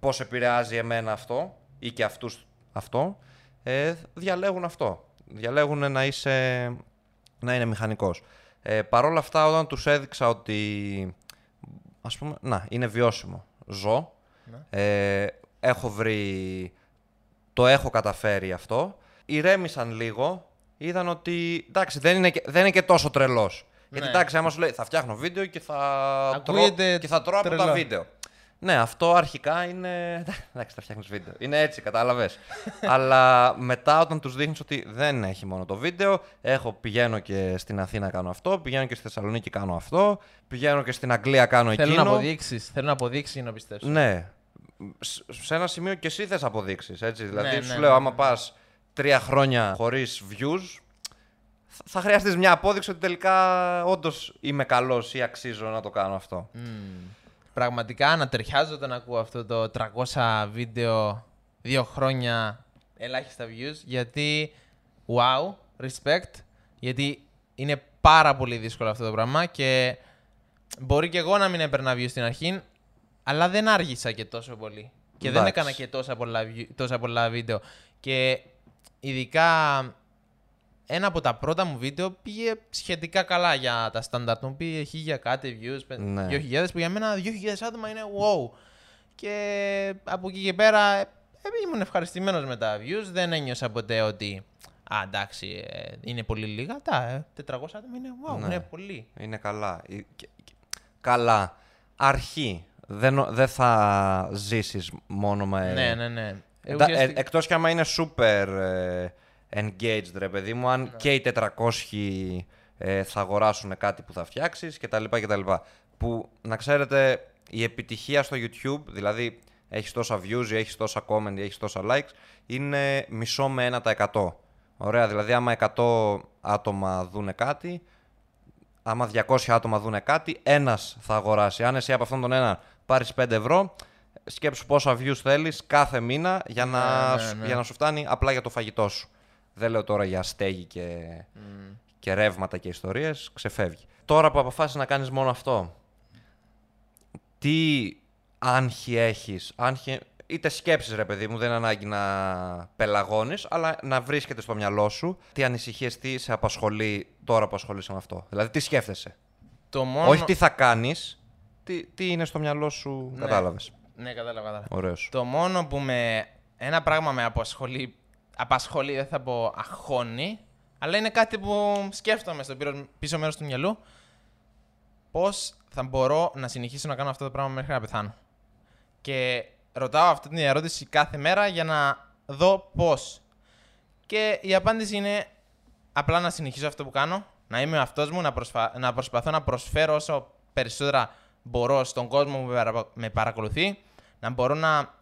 [SPEAKER 1] πώς επηρεάζει εμένα αυτό ή και αυτούς αυτό, ε, διαλέγουν αυτό. Διαλέγουν να, είσαι, να είναι μηχανικός. Ε, Παρ' όλα αυτά, όταν τους έδειξα ότι ας πούμε, να, είναι βιώσιμο. Ζω. Ε, έχω βρει... Το έχω καταφέρει αυτό. Ηρέμησαν λίγο. Είδαν ότι εντάξει, δεν είναι και, δεν είναι και τόσο τρελός. Γιατί
[SPEAKER 3] Ναι.
[SPEAKER 1] εντάξει, άμα σου λέει θα φτιάχνω βίντεο και θα, τρώω,
[SPEAKER 3] Ακούγεται
[SPEAKER 1] και θα τρώω από τα
[SPEAKER 3] τρελό.
[SPEAKER 1] βίντεο. Ναι, αυτό αρχικά είναι. *laughs* Εντάξει, θα φτιάχνεις βίντεο. Είναι έτσι, κατάλαβες. *laughs* Αλλά μετά, όταν τους δείχνεις ότι δεν έχει μόνο το βίντεο, έχω, πηγαίνω και στην Αθήνα κάνω αυτό, πηγαίνω και στη Θεσσαλονίκη κάνω αυτό, πηγαίνω και στην Αγγλία κάνω
[SPEAKER 3] Θέλουν
[SPEAKER 1] εκείνο.
[SPEAKER 3] αποδείξεις, θέλουν αποδείξεις για να πιστέψουν.
[SPEAKER 1] Ναι. Σ- Σε ένα σημείο και εσύ θες αποδείξεις. Δηλαδή,
[SPEAKER 3] Ναι,
[SPEAKER 1] σου
[SPEAKER 3] ναι,
[SPEAKER 1] λέω,
[SPEAKER 3] ναι,
[SPEAKER 1] άμα πας τρία χρόνια χωρίς views, θα- θα χρειαστείς μια απόδειξη ότι τελικά όντως είμαι καλός ή αξίζω να το κάνω αυτό.
[SPEAKER 3] Πραγματικά ανατριχιάζω όταν ακούω αυτό το 300 βίντεο δύο χρόνια ελάχιστα views γιατί wow, respect γιατί είναι πάρα πολύ δύσκολο αυτό το πράγμα και μπορεί και εγώ να μην έπαιρνα views στην αρχή αλλά δεν άργησα και τόσο πολύ και δεν
[SPEAKER 1] Εντάξει.
[SPEAKER 3] έκανα και τόσα πολλά, view- τόσα πολλά βίντεο και ειδικά ένα από τα πρώτα μου βίντεο πήγε σχετικά καλά για τα standard μου. Πήγε χίλια κάτι views, πε-
[SPEAKER 1] Ναι.
[SPEAKER 3] 2.000 που για μένα 2.000 άτομα είναι wow. Και από εκεί και πέρα ε, ε, ήμουν ευχαριστημένος με τα views. Δεν ένιωσα ποτέ ότι α, εντάξει, ε, είναι πολύ λίγα. Τα ε, 400 άτομα είναι wow,
[SPEAKER 1] Ναι.
[SPEAKER 3] είναι πολύ.
[SPEAKER 1] Είναι καλά. Ε, και- και- Καλά. Αρχή. Δεν, νο- δεν θα ζήσεις μόνο με...
[SPEAKER 3] Ναι, ναι, ναι. Ε,
[SPEAKER 1] Εντά- ε,
[SPEAKER 3] ουσιαστικά-
[SPEAKER 1] εκτός κι άμα είναι super ε, engaged, ρε παιδί μου,
[SPEAKER 3] Ναι.
[SPEAKER 1] αν και οι 400 ε, θα αγοράσουν κάτι που θα φτιάξεις κτλ. κτλ. Που, να ξέρετε, η επιτυχία στο YouTube, δηλαδή έχεις τόσα views ή έχεις τόσα comment ή έχεις τόσα likes, είναι μισό με 1%. Ωραία, δηλαδή άμα 100 άτομα δούνε κάτι, άμα 200 άτομα δούνε κάτι, ένας θα αγοράσει. Αν εσύ από αυτόν τον ένα πάρεις 5 ευρώ, σκέψου πόσα views θέλεις κάθε μήνα για να,
[SPEAKER 3] Ναι, ναι,
[SPEAKER 1] σου-
[SPEAKER 3] ναι.
[SPEAKER 1] για να σου φτάνει απλά για το φαγητό σου. Δεν λέω τώρα για στέγη και, και ρεύματα και ιστορίες, ξεφεύγει. Τώρα που αποφάσισες να κάνεις μόνο αυτό, τι άγχη έχεις, άγχη, είτε σκέψεις ρε παιδί μου, δεν είναι ανάγκη να πελαγώνεις, αλλά να βρίσκεται στο μυαλό σου τι ανησυχίες, τι σε απασχολεί τώρα που ασχολείσαι με αυτό. Δηλαδή τι σκέφτεσαι;
[SPEAKER 3] το μόνο...
[SPEAKER 1] Όχι τι θα κάνεις, τι, τι είναι στο μυαλό σου,
[SPEAKER 3] Ναι.
[SPEAKER 1] κατάλαβες.
[SPEAKER 3] Ναι, κατάλαβα, κατάλαβα.
[SPEAKER 1] Ωραίος.
[SPEAKER 3] Το μόνο που με. Ένα πράγμα με απασχολεί. Απασχολεί, δεν θα πω αχώνει, αλλά είναι κάτι που σκέφτομαι στο πίσω- πίσω μέρος του μυαλού. Πώς θα μπορώ να συνεχίσω να κάνω αυτό το πράγμα μέχρι να πεθάνω. Και ρωτάω αυτή την ερώτηση κάθε μέρα για να δω πώς. Και η απάντηση είναι απλά να συνεχίσω αυτό που κάνω, να είμαι ο αυτός μου, να, προσφα... να προσπαθώ να προσφέρω όσο περισσότερα μπορώ στον κόσμο που με παρα- με παρακολουθεί, να μπορώ να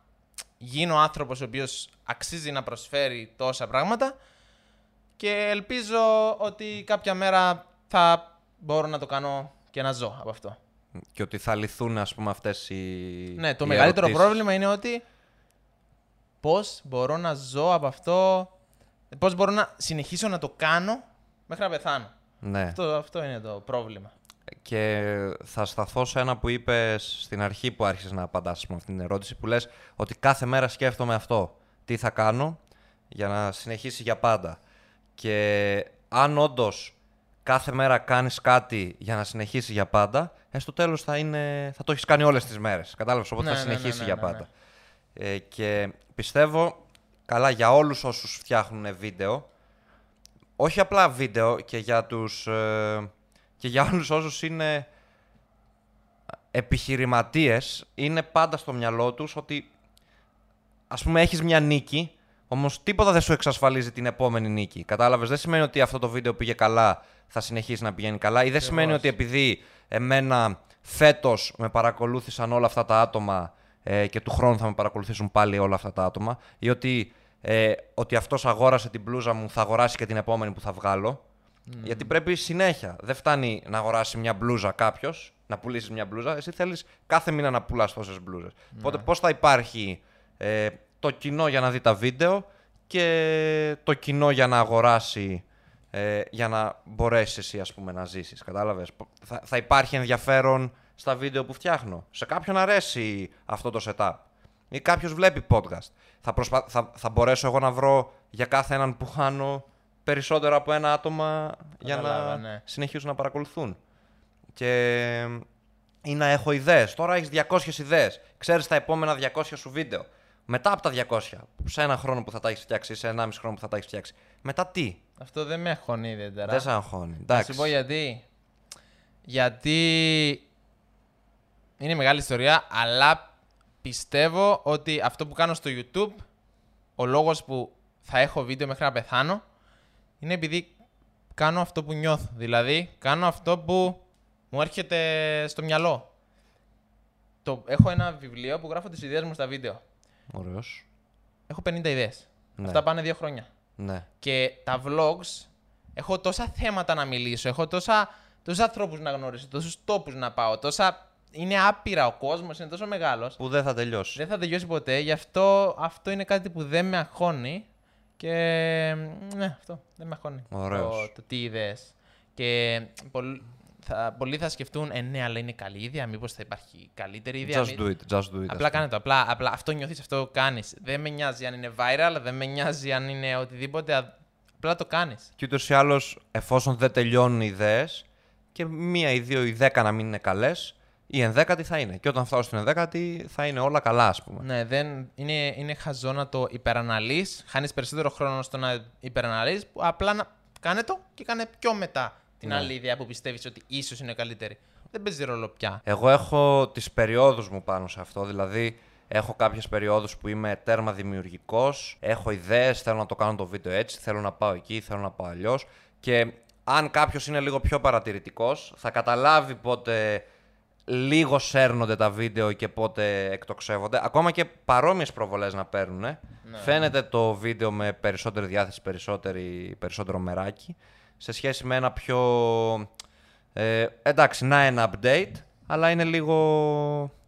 [SPEAKER 3] γίνω άνθρωπος ο οποίος αξίζει να προσφέρει τόσα πράγματα και ελπίζω ότι κάποια μέρα θα μπορώ να το κάνω και να ζω από αυτό.
[SPEAKER 1] Και ότι θα λυθούν ας πούμε αυτές οι
[SPEAKER 3] Ναι, το
[SPEAKER 1] οι
[SPEAKER 3] μεγαλύτερο
[SPEAKER 1] ερωτήσεις.
[SPEAKER 3] πρόβλημα είναι ότι πώς μπορώ να ζω από αυτό, πώς μπορώ να συνεχίσω να το κάνω μέχρι να πεθάνω.
[SPEAKER 1] Ναι.
[SPEAKER 3] Αυτό, αυτό είναι το πρόβλημα.
[SPEAKER 1] Και θα σταθώ σε ένα που είπες στην αρχή που άρχισες να απαντάς με αυτήν την ερώτηση που λες ότι κάθε μέρα σκέφτομαι αυτό. Τι θα κάνω για να συνεχίσει για πάντα. Και αν όντως κάθε μέρα κάνεις κάτι για να συνεχίσει για πάντα, ε, στο τέλος θα, είναι, θα το έχεις κάνει όλες τις μέρες. Κατάλαβες, οπότε
[SPEAKER 3] Ναι,
[SPEAKER 1] θα
[SPEAKER 3] ναι, ναι,
[SPEAKER 1] συνεχίσει
[SPEAKER 3] ναι,
[SPEAKER 1] για
[SPEAKER 3] ναι,
[SPEAKER 1] πάντα. Ε, και πιστεύω, καλά για όλους όσους φτιάχνουν βίντεο, όχι απλά βίντεο και για τους ε, και για όλους όσους είναι επιχειρηματίες είναι πάντα στο μυαλό τους ότι ας πούμε, έχεις μια νίκη, όμως τίποτα δεν σου εξασφαλίζει την επόμενη νίκη. Κατάλαβες. Δεν σημαίνει ότι αυτό το βίντεο πήγε καλά, θα συνεχίσει να πηγαίνει καλά, ή δεν σημαίνει ότι επειδή εμένα φέτος με παρακολούθησαν όλα αυτά τα άτομα ε, και του χρόνου θα με παρακολουθήσουν πάλι όλα αυτά τα άτομα, ή ότι, ε, ότι αυτός αγόρασε την μπλούζα μου, θα αγοράσει και την επόμενη που θα βγάλω. Γιατί πρέπει συνέχεια. Δεν φτάνει να αγοράσει μια μπλούζα κάποιος, να πουλήσεις μια μπλούζα. Εσύ θέλεις κάθε μήνα να πουλάς τόσες μπλούζες. Οπότε πώς θα υπάρχει ε, το κοινό για να δει τα βίντεο και το κοινό για να αγοράσει ε, για να μπορέσεις εσύ ας πούμε να ζήσεις, κατάλαβες; Θα, θα υπάρχει ενδιαφέρον στα βίντεο που φτιάχνω; Σε κάποιον αρέσει αυτό το setup; Ή κάποιος βλέπει podcast; Θα, προσπα... θα, θα μπορέσω εγώ να βρω για κάθε έναν που χάνω περισσότερο από ένα άτομα για να
[SPEAKER 3] Κατάλαβα, ναι.
[SPEAKER 1] συνεχίσουν να παρακολουθούν. Και ή να έχω ιδέες. Τώρα έχεις 200 ιδέες. Ξέρεις τα επόμενα 200 σου βίντεο. Μετά από τα 200, σε ένα χρόνο που θα τα έχεις φτιάξει, ή σε 1,5 χρόνο που θα τα έχεις φτιάξει. Μετά τι,
[SPEAKER 3] Αυτό δεν με αγχώνει ιδιαίτερα.
[SPEAKER 1] δεν σε αγχώνει.
[SPEAKER 3] Θα
[SPEAKER 1] Εντάξει.
[SPEAKER 3] σου πω γιατί. Γιατί είναι μεγάλη ιστορία, αλλά πιστεύω ότι αυτό που κάνω στο YouTube, ο λόγος που θα έχω βίντεο μέχρι να πεθάνω, είναι επειδή κάνω αυτό που νιώθω. Δηλαδή, κάνω αυτό που μου έρχεται στο μυαλό. Το, έχω ένα βιβλίο που γράφω τις ιδέες μου στα βίντεο.
[SPEAKER 1] Ωραίος.
[SPEAKER 3] Έχω 50 ιδέες.
[SPEAKER 1] Ναι.
[SPEAKER 3] Αυτά πάνε δύο χρόνια.
[SPEAKER 1] Ναι.
[SPEAKER 3] Και τα vlogs έχω τόσα θέματα να μιλήσω, έχω τόσα, τόσους ανθρώπους να γνωρίσω, τόσους τόπους να πάω, τόσα... Είναι άπειρα ο κόσμος, είναι τόσο μεγάλος.
[SPEAKER 1] Που δεν θα τελειώσει.
[SPEAKER 3] Δεν θα τελειώσει ποτέ, γι' αυτό αυτό είναι κάτι που δεν με αγχώνει και ναι, αυτό δεν με αγχώνει.
[SPEAKER 1] Ωραίος.
[SPEAKER 3] Το, το τι ιδέες. Και πολλ- θα, πολλοί θα σκεφτούν, ε, ναι, αλλά είναι καλή ιδέα, μήπως θα υπάρχει καλύτερη ιδέα.
[SPEAKER 1] Just
[SPEAKER 3] μη-
[SPEAKER 1] do it, just do it.
[SPEAKER 3] Απλά κάνε το. Απλά, απλά αυτό νιώθεις, αυτό κάνεις. Δεν με νοιάζει αν είναι viral, δεν με νοιάζει αν είναι οτιδήποτε. α- Απλά το κάνεις.
[SPEAKER 1] Και ούτως ή άλλως, εφόσον δεν τελειώνουν οι ιδέες και μία ή δύο ή δέκα να μην είναι καλές, η ενδέκατη θα είναι. Και όταν φτάσω στην ενδέκατη θα είναι όλα καλά, ας πούμε.
[SPEAKER 3] Ναι, δεν, είναι, είναι χαζό να το υπεραναλύει. Χάνεις περισσότερο χρόνο στο να υπεραναλύει. Απλά να κάνε το και κάνε πιο μετά την
[SPEAKER 1] Ναι.
[SPEAKER 3] άλλη ιδέα που πιστεύεις ότι ίσως είναι καλύτερη. Δεν παίζει ρόλο πια.
[SPEAKER 1] Εγώ έχω τις περιόδους μου πάνω σε αυτό, δηλαδή έχω κάποιες περιόδους που είμαι τέρμα δημιουργικός, έχω ιδέες, θέλω να το κάνω το βίντεο έτσι, θέλω να πάω εκεί, θέλω να πάω αλλιώς. και αν κάποιος είναι λίγο πιο παρατηρητικός θα καταλάβει πότε λίγο σέρνονται τα βίντεο και πότε εκτοξεύονται, ακόμα και παρόμοιες προβολές να παίρνουν.
[SPEAKER 3] Ναι.
[SPEAKER 1] Φαίνεται το βίντεο με περισσότερη διάθεση, περισσότερη, περισσότερο μεράκι, σε σχέση με ένα πιο ε, εντάξει, να ένα update, αλλά είναι λίγο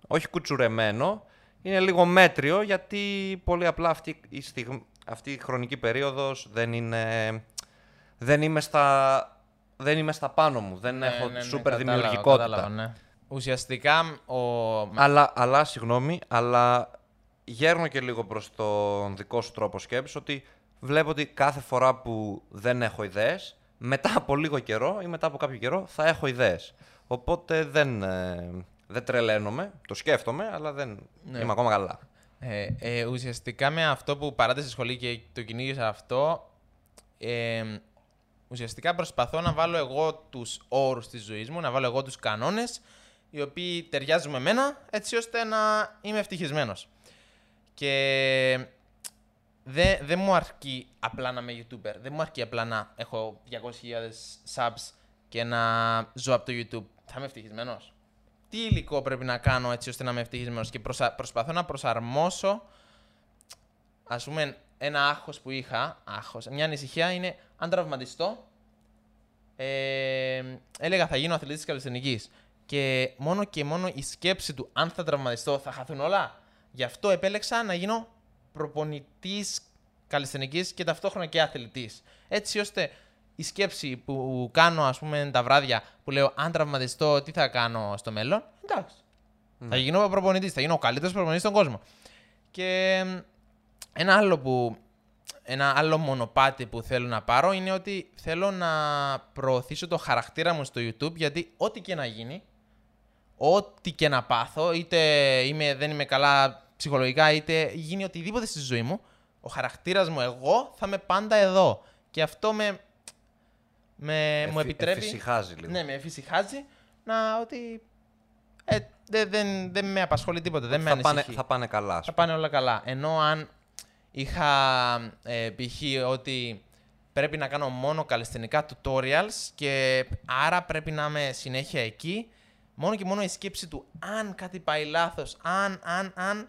[SPEAKER 1] όχι κουτσουρεμένο, είναι λίγο μέτριο γιατί πολύ απλά αυτή η, στιγμ- αυτή η χρονική περίοδος δεν είναι... Δεν είμαι στα, δεν είμαι στα πάνω μου, δεν έχω
[SPEAKER 3] Ναι, ναι, ναι,
[SPEAKER 1] σούπερ
[SPEAKER 3] κατάλαβα,
[SPEAKER 1] δημιουργικότητα.
[SPEAKER 3] κατάλαβα, ναι. Ουσιαστικά ο.
[SPEAKER 1] Αλλά, αλλά, συγγνώμη, αλλά γέρνω και λίγο προς τον δικό σου τρόπο σκέψης ότι βλέπω ότι κάθε φορά που δεν έχω ιδέες, μετά από λίγο καιρό ή μετά από κάποιο καιρό θα έχω ιδέες. Οπότε δεν, ε, δεν τρελαίνομαι, το σκέφτομαι, αλλά δεν
[SPEAKER 3] Ναι.
[SPEAKER 1] είμαι ακόμα καλά.
[SPEAKER 3] Ε, ε, ουσιαστικά με αυτό που παράτε στη σχολή και το κυνήγησα αυτό, ε, ουσιαστικά προσπαθώ να βάλω εγώ τους όρους της ζωής μου, να βάλω εγώ τους κανόνες, οι οποίοι ταιριάζουν με μένα, έτσι ώστε να είμαι ευτυχισμένος. Και δεν δεν μου αρκεί απλά να είμαι YouTuber, δεν μου αρκεί απλά να έχω 200.000 subs και να ζω από το YouTube. Θα είμαι ευτυχισμένος τι υλικό πρέπει να κάνω έτσι ώστε να είμαι ευτυχισμένος και προσα... προσπαθώ να προσαρμόσω ας πούμε ένα άγχος που είχα, άγχος, μια ανησυχία είναι αν τραυματιστώ ε, έλεγα θα γίνω αθλητής καλλιτεχνικής και μόνο και μόνο η σκέψη του αν θα τραυματιστώ θα χαθούν όλα. Γι' αυτό επέλεξα να γίνω προπονητής καλλιτεχνικής και ταυτόχρονα και αθλητής. Έτσι ώστε η σκέψη που κάνω ας πούμε τα βράδια που λέω αν τραυματιστώ τι θα κάνω στο μέλλον; Εντάξει. Θα γίνω προπονητής, θα γίνω ο καλύτερος προπονητής στον κόσμο. Και μ, ένα άλλο που ένα άλλο μονοπάτι που θέλω να πάρω είναι ότι θέλω να προωθήσω το χαρακτήρα μου στο YouTube γιατί ό,τι και να γίνει, ό,τι και να πάθω, είτε είμαι, δεν είμαι καλά ψυχολογικά, είτε γίνει οτιδήποτε στη ζωή μου, ο χαρακτήρας μου εγώ θα είμαι πάντα εδώ. Και αυτό με, με μου
[SPEAKER 1] Εφη-
[SPEAKER 3] επιτρέπει...
[SPEAKER 1] εφησυχάζει λίγο.
[SPEAKER 3] Ναι, με εφησυχάζει να ότι... Ε, δεν, δεν, δεν με απασχολεί τίποτα. Δεν με
[SPEAKER 1] θα, πάνε,
[SPEAKER 3] ανησυχεί.
[SPEAKER 1] θα πάνε καλά. ας
[SPEAKER 3] θα
[SPEAKER 1] πούμε.
[SPEAKER 3] πάνε όλα καλά. Ενώ αν είχα ε, π.χ. ότι πρέπει να κάνω μόνο καλλιστενικά tutorials και άρα πρέπει να είμαι συνέχεια εκεί, μόνο και μόνο η σκέψη του αν κάτι πάει λάθος, αν, αν, αν,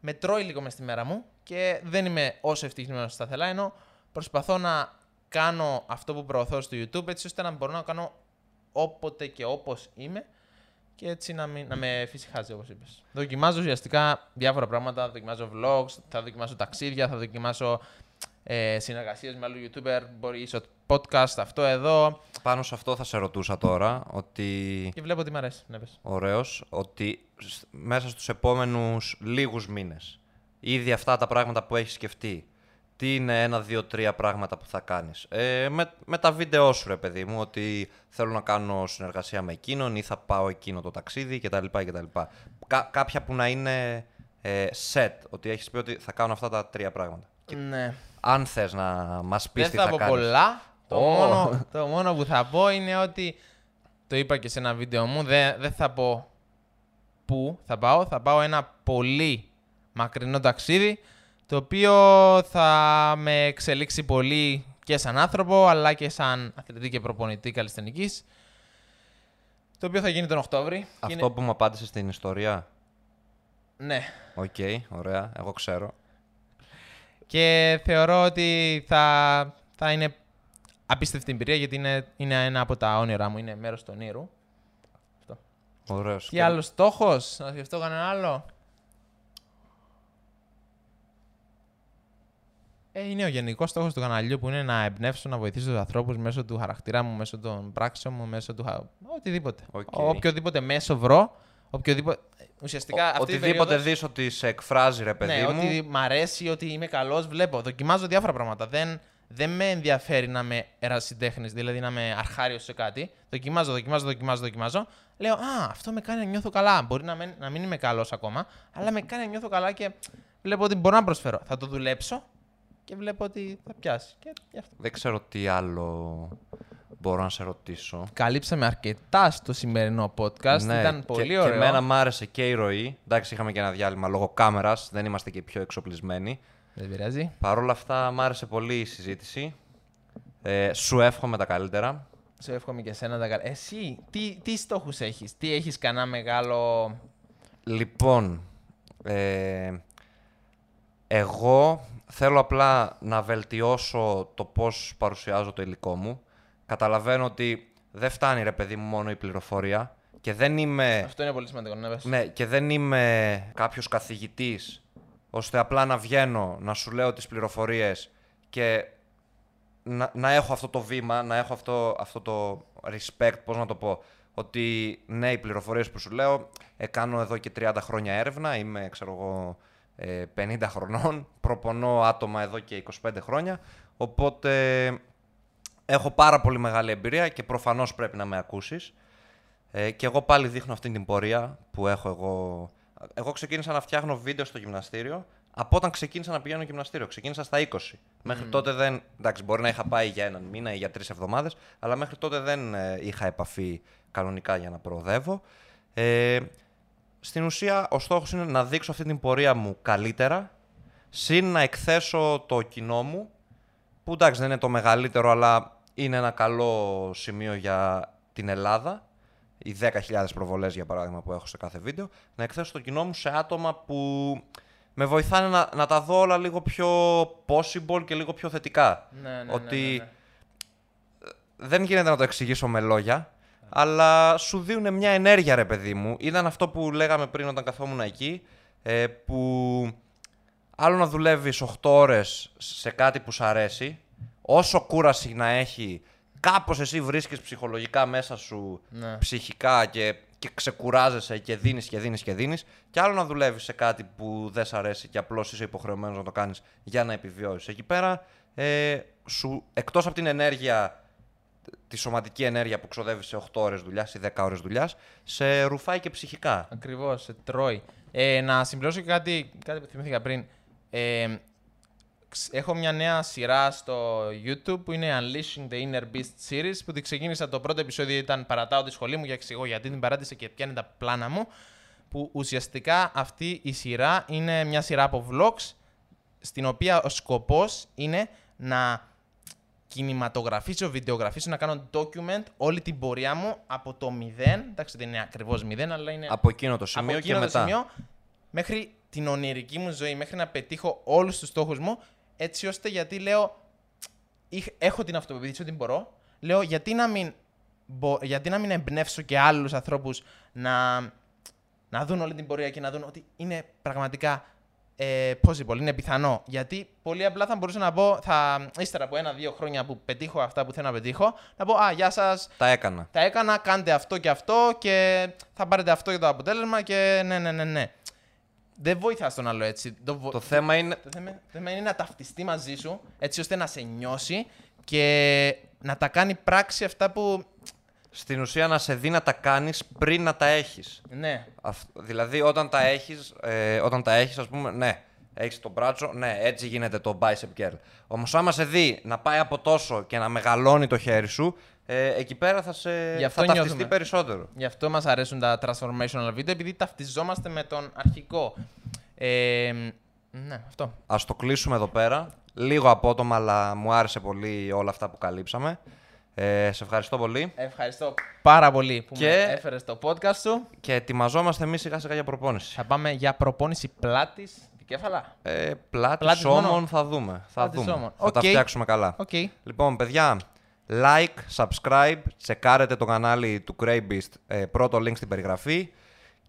[SPEAKER 3] με τρώει λίγο μες στη μέρα μου και δεν είμαι όσο ευτυχισμένος στα θελά, ενώ προσπαθώ να κάνω αυτό που προωθώ στο YouTube έτσι ώστε να μπορώ να κάνω όποτε και όπως είμαι και έτσι να, μην, να με φυσικάζει όπως είπες. Δοκιμάζω ουσιαστικά διάφορα πράγματα, δοκιμάζω vlogs, θα δοκιμάσω ταξίδια, θα δοκιμάσω ε, συνεργασίες με άλλου YouTuber, μπορεί ίσως podcast, αυτό εδώ
[SPEAKER 1] Πάνω σε αυτό θα σε ρωτούσα τώρα, ότι
[SPEAKER 3] και βλέπω ότι μ' αρέσει. Ναι, πες.
[SPEAKER 1] ωραίος, ότι σ- μέσα στους επόμενους λίγους μήνες, ήδη αυτά τα πράγματα που έχεις σκεφτεί, τι είναι ένα, δύο, τρία πράγματα που θα κάνεις; Ε, με, με τα βίντεό σου, ρε παιδί μου, ότι θέλω να κάνω συνεργασία με εκείνον ή θα πάω εκείνο το ταξίδι κτλ. κτλ. Κα, κάποια που να είναι ε, set, ότι έχεις πει ότι θα κάνω αυτά τα τρία πράγματα. Και
[SPEAKER 3] Ναι.
[SPEAKER 1] Αν θες να μας πεις
[SPEAKER 3] Δεν
[SPEAKER 1] τι
[SPEAKER 3] θα
[SPEAKER 1] θα,
[SPEAKER 3] πω
[SPEAKER 1] κάνεις.
[SPEAKER 3] πολλά. Το,
[SPEAKER 1] Ω.
[SPEAKER 3] μόνο, το μόνο που θα πω είναι ότι το είπα και σε ένα βίντεο μου, δεν, δεν θα πω πού θα πάω. Θα πάω ένα πολύ μακρινό ταξίδι, το οποίο θα με εξελίξει πολύ και σαν άνθρωπο, αλλά και σαν αθλητή και προπονητή καλλιστενικής. Το οποίο θα γίνει τον Οκτώβρη. Και
[SPEAKER 1] Αυτό
[SPEAKER 3] είναι-
[SPEAKER 1] που μου απάντησες στην ιστορία.
[SPEAKER 3] Ναι.
[SPEAKER 1] Οκ, ωραία, εγώ ξέρω.
[SPEAKER 3] Και θεωρώ ότι θα, θα είναι απίστευτη εμπειρία γιατί είναι, είναι ένα από τα όνειρά μου, είναι μέρος του όνειρου.
[SPEAKER 1] Ωραίος.
[SPEAKER 3] Τι άλλος στόχος, να σκεφτώ κανένα άλλο. Ε, είναι ο γενικός στόχος του καναλιού που είναι να εμπνεύσω, να βοηθήσω τους ανθρώπους μέσω του χαρακτήρα μου, μέσω των πράξεων μου, μέσω του. χα- Οτιδήποτε.
[SPEAKER 1] Οκ.
[SPEAKER 3] Οποιοδήποτε μέσο βρω. Οποιοδήποτε... Ουσιαστικά αυτή η
[SPEAKER 1] Οτιδήποτε
[SPEAKER 3] περίοδος-
[SPEAKER 1] δεις ότι σε εκφράζει, ρε παιδί
[SPEAKER 3] ναι,
[SPEAKER 1] μου.
[SPEAKER 3] ότι μ' αρέσει, ότι είμαι καλός, βλέπω. Δοκιμάζω διάφορα πράγματα. Δεν, δεν με ενδιαφέρει να είμαι ερασιτέχνης, δηλαδή να είμαι αρχάριος σε κάτι. Δοκιμάζω, δοκιμάζω, δοκιμάζω, δοκιμάζω. Λέω, Α, αυτό με κάνει να νιώθω καλά. Μπορεί να μην, να μην είμαι καλός ακόμα, αλλά με κάνει να νιώθω καλά και βλέπω ότι μπορώ να προσφέρω. Θα το δουλέψω και βλέπω ότι θα πιάσει. Και γι' αυτό.
[SPEAKER 1] Δεν ξέρω τι άλλο μπορώ να σε ρωτήσω.
[SPEAKER 3] Καλύψαμε αρκετά στο σημερινό podcast. Ήταν πολύ
[SPEAKER 1] Ναι, και,
[SPEAKER 3] ωραίο.
[SPEAKER 1] Και εμένα μ' άρεσε και η ροή. Εντάξει, είχαμε και ένα διάλειμμα λόγω κάμερας, δεν είμαστε και οι πιο εξοπλισμένοι.
[SPEAKER 3] Δεν πειράζει.
[SPEAKER 1] Παρ' όλα αυτά, μ' άρεσε πολύ η συζήτηση. Ε, σου εύχομαι τα καλύτερα.
[SPEAKER 3] Σου εύχομαι και εσένα τα καλά. Εσύ, τι, τι στόχους έχεις, τι έχεις κανένα μεγάλο...
[SPEAKER 1] Λοιπόν, ε, εγώ θέλω απλά να βελτιώσω το πώς παρουσιάζω το υλικό μου. Καταλαβαίνω ότι δεν φτάνει ρε παιδί μου μόνο η πληροφορία και δεν είμαι,
[SPEAKER 3] Αυτό είναι πολύ σημαντικό, ναι, πες.
[SPEAKER 1] ναι, και δεν είμαι κάποιος καθηγητής ώστε απλά να βγαίνω, να σου λέω τις πληροφορίες και να, να έχω αυτό το βήμα, να έχω αυτό, αυτό το respect, πώς να το πω, ότι ναι, οι πληροφορίες που σου λέω, ε, κάνω εδώ και 30 χρόνια έρευνα, είμαι, ξέρω εγώ, ε, 50 χρονών, *laughs* προπονώ άτομα εδώ και 25 χρόνια, οπότε έχω πάρα πολύ μεγάλη εμπειρία και προφανώς πρέπει να με ακούσεις. Ε, και εγώ πάλι δείχνω αυτή την πορεία που έχω εγώ. Εγώ ξεκίνησα να φτιάχνω βίντεο στο γυμναστήριο από όταν ξεκίνησα να πηγαίνω γυμναστήριο. Ξεκίνησα στα 20. Μέχρι τότε δεν. Εντάξει, μπορεί να είχα πάει για έναν μήνα ή για τρεις εβδομάδες, αλλά μέχρι τότε δεν ε, είχα επαφή κανονικά για να προοδεύω. Ε, στην ουσία, ο στόχος είναι να δείξω αυτή την πορεία μου καλύτερα, συν να εκθέσω το κοινό μου, που εντάξει δεν είναι το μεγαλύτερο, αλλά είναι ένα καλό σημείο για την Ελλάδα. Οι 10.000 προβολές, για παράδειγμα, που έχω σε κάθε βίντεο. Να εκθέσω το κοινό μου σε άτομα που με βοηθάνε να, να τα δω όλα λίγο πιο possible και λίγο πιο θετικά.
[SPEAKER 3] Ναι, ναι, ναι,
[SPEAKER 1] Ότι
[SPEAKER 3] ναι, ναι.
[SPEAKER 1] δεν γίνεται να το εξηγήσω με λόγια, αλλά σου δίνουν μια ενέργεια, ρε παιδί μου. Ήταν αυτό που λέγαμε πριν όταν καθόμουν εκεί, ε, που άλλο να δουλεύεις 8 ώρες σε κάτι που σου αρέσει, όσο κούραση να έχει, κάπως εσύ βρίσκεις ψυχολογικά μέσα σου,
[SPEAKER 3] Ναι.
[SPEAKER 1] ψυχικά και, και ξεκουράζεσαι και δίνεις και δίνεις και δίνεις, και άλλο να δουλεύεις σε κάτι που δεν σ' αρέσει και απλώς είσαι υποχρεωμένος να το κάνεις για να επιβιώσεις. Εκεί πέρα, ε, σου, εκτός από την ενέργεια τη σωματική ενέργεια που ξοδεύεις σε 8 ώρες δουλειάς ή 10 ώρες δουλειάς, σε ρουφάει και ψυχικά.
[SPEAKER 3] Ακριβώς, σε τρώει. Ε, να συμπληρώσω και κάτι, κάτι που θυμήθηκα πριν. Ε, ξ- έχω μια νέα σειρά στο YouTube που είναι Unleashing the Inner Beast Series που την ξεκίνησα το πρώτο επεισόδιο ήταν παρατάω τη σχολή μου και εξηγώ γιατί την παράτησα και ποια είναι τα πλάνα μου. που ουσιαστικά αυτή η σειρά είναι μια σειρά από vlogs στην οποία ο σκοπός είναι να κινηματογραφήσω, βιντεογραφήσω, να κάνω document όλη την πορεία μου από το μηδέν, εντάξει δεν είναι ακριβώς μηδέν, αλλά είναι
[SPEAKER 1] Από εκείνο το
[SPEAKER 3] από
[SPEAKER 1] σημείο
[SPEAKER 3] εκείνο
[SPEAKER 1] και
[SPEAKER 3] το
[SPEAKER 1] μετά.
[SPEAKER 3] σημείο μέχρι την ονειρική μου ζωή, μέχρι να πετύχω όλους τους στόχους μου, έτσι ώστε γιατί λέω, είχ- έχω την αυτοπεποίθηση ότι μπορώ, λέω γιατί να μην, μπο- γιατί να μην εμπνεύσω και άλλους ανθρώπους να, να δουν όλη την πορεία και να δουν ότι είναι πραγματικά ε, possible, είναι πιθανό. Γιατί πολύ απλά θα μπορούσα να πω, θα, ύστερα από ένα-δύο χρόνια που πετύχω αυτά που θέλω να πετύχω, να πω Α, γεια σας,
[SPEAKER 1] Τα έκανα.
[SPEAKER 3] τα έκανα, κάντε αυτό και αυτό και θα πάρετε αυτό για το αποτέλεσμα και ναι, ναι, ναι, ναι. Δεν βοηθάς τον άλλο έτσι. Το, βο-
[SPEAKER 1] Το θέμα είναι.
[SPEAKER 3] το θέμα, το θέμα είναι να ταυτιστεί μαζί σου έτσι ώστε να σε νιώσει και να τα κάνει πράξη αυτά που.
[SPEAKER 1] Στην ουσία να σε δει να τα κάνεις πριν να τα έχεις.
[SPEAKER 3] Ναι,
[SPEAKER 1] Αυ- δηλαδή όταν τα έχεις, ε, όταν τα έχεις ας πούμε, ναι, έχεις το μπράτσο, ναι, έτσι γίνεται το bicep curl. Όμως άμα σε δει να πάει από τόσο και να μεγαλώνει το χέρι σου, ε, εκεί πέρα θα, σε,
[SPEAKER 3] Γι' αυτό
[SPEAKER 1] θα ταυτιστεί
[SPEAKER 3] νιώθουμε.
[SPEAKER 1] περισσότερο.
[SPEAKER 3] γι' αυτό μας αρέσουν τα transformational video επειδή ταυτιζόμαστε με τον αρχικό. Ε, ναι, αυτό.
[SPEAKER 1] Ας το κλείσουμε εδώ πέρα. Λίγο απότομα, αλλά μου άρεσε πολύ όλα αυτά που καλύψαμε. Ε, σε ευχαριστώ πολύ.
[SPEAKER 3] Ευχαριστώ πάρα πολύ που
[SPEAKER 1] Και-
[SPEAKER 3] με έφερες στο podcast σου.
[SPEAKER 1] Και ετοιμαζόμαστε εμείς σιγά σιγά για προπόνηση.
[SPEAKER 3] Θα πάμε για προπόνηση πλάτης δικέφαλα.
[SPEAKER 1] Ε, πλάτη
[SPEAKER 3] Πλάτης
[SPEAKER 1] ώμων
[SPEAKER 3] μόνο.
[SPEAKER 1] θα δούμε. Θα
[SPEAKER 3] Πλάτης
[SPEAKER 1] δούμε.
[SPEAKER 3] ώμων.
[SPEAKER 1] Θα τα
[SPEAKER 3] Οκ.
[SPEAKER 1] φτιάξουμε καλά.
[SPEAKER 3] Οκ.
[SPEAKER 1] Λοιπόν, παιδιά, like, subscribe, τσεκάρετε το κανάλι του Craybeast, ε, πρώτο link στην περιγραφή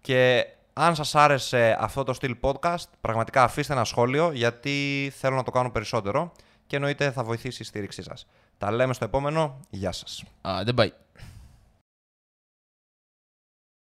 [SPEAKER 1] και αν σας άρεσε αυτό το στυλ podcast, πραγματικά αφήστε ένα σχόλιο γιατί θέλω να το κάνω περισσότερο και εννοείται θα βοηθήσει η στήριξή σας. Τα λέμε στο επόμενο. Γεια σας.
[SPEAKER 3] Uh, δεν πάει.